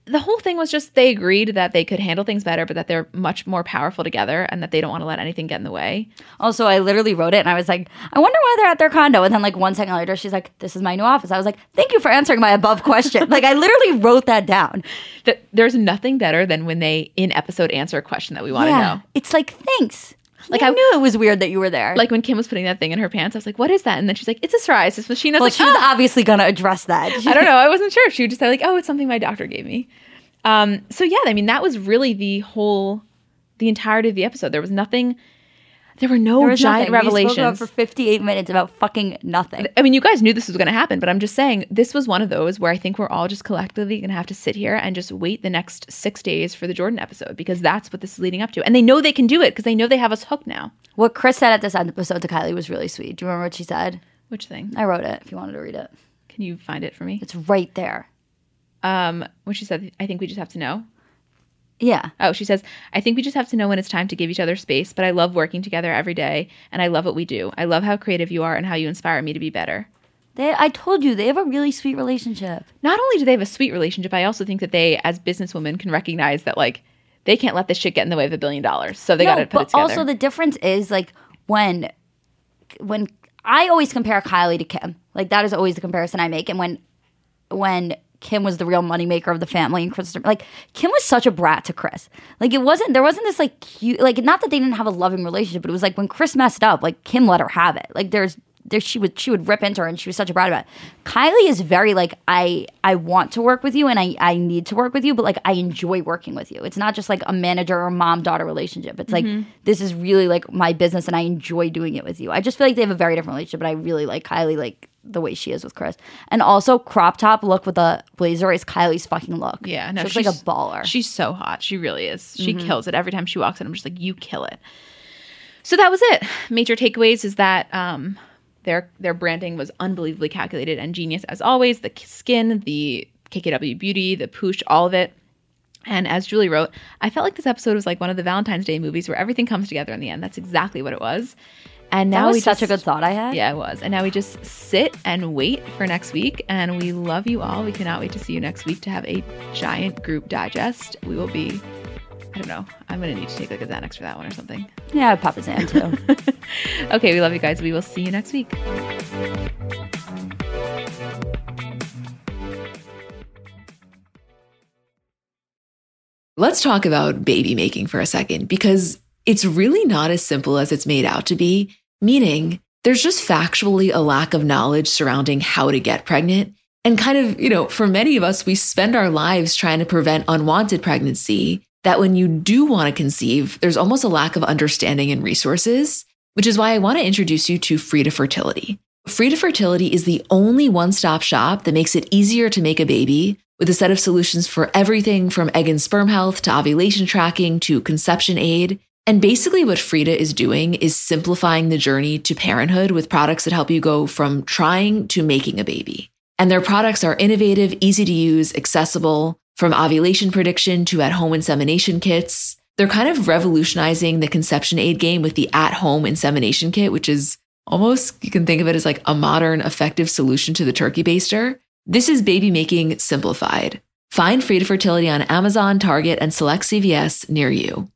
The whole thing was just they agreed that they could handle things better, but that they're much more powerful together and that they don't want to let anything get in the way.
Also, I literally wrote it and I was like, I wonder why they're at their condo. And then, like, one second later, she's like, This is my new office. I was like, Thank you for answering my above question. like, I literally wrote that down.
That there's nothing better than when they in episode answer a question that we want to know.
It's like, Thanks.
Like,
I
I-
knew it was weird that you were there.
Like when Kim was putting that thing in her pants, I was like, "What is that?" And then she's like, "It's a psoriasis machine." I was
well,
like,
she was
"Ah."
obviously going to address that.
I don't <laughs> know. I wasn't sure. She would just say like, "Oh, it's something my doctor gave me." Um, so yeah, I mean, that was really the whole, the entirety of the episode. There was nothing. There were no
There
giant
nothing. We spoke about
revelations.
for 58 minutes about fucking nothing.
I mean, you guys knew this was going to happen, but I'm just saying this was one of those where I think we're all just collectively going to have to sit here and just wait the next six days for the Jordyn episode because that's what this is leading up to, and they know they can do it because they know they have us hooked now.
What Kris said at this episode to Kylie was really sweet. Do you remember what she said?
Which thing?
I wrote it if you wanted to read it.
Can you find it for me?
It's right there.
Um, when she said, "I think we just have to know."
Yeah.
Oh, she says, I think we just have to know when it's time to give each other space, but I love working together every day and I love what we do. I love how creative you are and how you inspire me to be better.
They, I told you, they have a really sweet relationship.
Not only do they have a sweet relationship, I also think that they, as businesswomen, can recognize that, like, they can't let this shit get in the way of a billion dollars. So they got to put
but
it together.
also the difference is like when when I always compare Kylie to Kim. Like that is always the comparison I make. And when when Kim was the real moneymaker of the family and Kris like Kim was such a brat to Kris. Like it wasn't there wasn't this like cute like not that they didn't have a loving relationship, but it was like when Kris messed up, like Kim let her have it. Like there's there she would she would rip into her and she was such a brat about it. Kylie is very like I I want to work with you and I I need to work with you, but like I enjoy working with you. It's not just like a manager or mom daughter relationship. It's like mm-hmm. this is really like my business and I enjoy doing it with you. I just feel like they have a very different relationship, but I really like Kylie like the way she is with Kris. And also crop top look with a blazer is Kylie's fucking look.
yeah, no,
she's like a baller.
She's so hot. She really is. She kills it every time she walks in. I'm just like, you kill it. So that was it. Major takeaways is that um, their their branding was unbelievably calculated and genius as always. The skin, the KKW beauty, the Poosh, all of it. And as Julie wrote, I felt like this episode was like one of the Valentine's Day movies where everything comes together in the end. That's exactly what it was. And now
that was
we
such a good thought I had.
Yeah, it was. And now we just sit and wait for next week. And we love you all. We cannot wait to see you next week to have a giant group digest. We will be, I don't know, I'm going to need to take like a Xanax for that one or something.
Yeah, Papa's Zan too. <laughs>
Okay, we love you guys. We will see you next week.
Let's talk about baby making for a second because it's really not as simple as it's made out to be, meaning there's just factually a lack of knowledge surrounding how to get pregnant. And kind of, you know, for many of us, we spend our lives trying to prevent unwanted pregnancy. That when you do want to conceive, there's almost a lack of understanding and resources, which is why I want to introduce you to Frida Fertility. Frida Fertility is the only one stop shop that makes it easier to make a baby with a set of solutions for everything from egg and sperm health to ovulation tracking to conception aid. And basically, what Frida is doing is simplifying the journey to parenthood with products that help you go from trying to making a baby. And their products are innovative, easy to use, accessible, from ovulation prediction to at home insemination kits. They're kind of revolutionizing the conception aid game with the at home insemination kit, which is almost, you can think of it as like a modern, effective solution to the turkey baster. This is baby making simplified. Find Frida Fertility on Amazon, Target, and select CVS near you.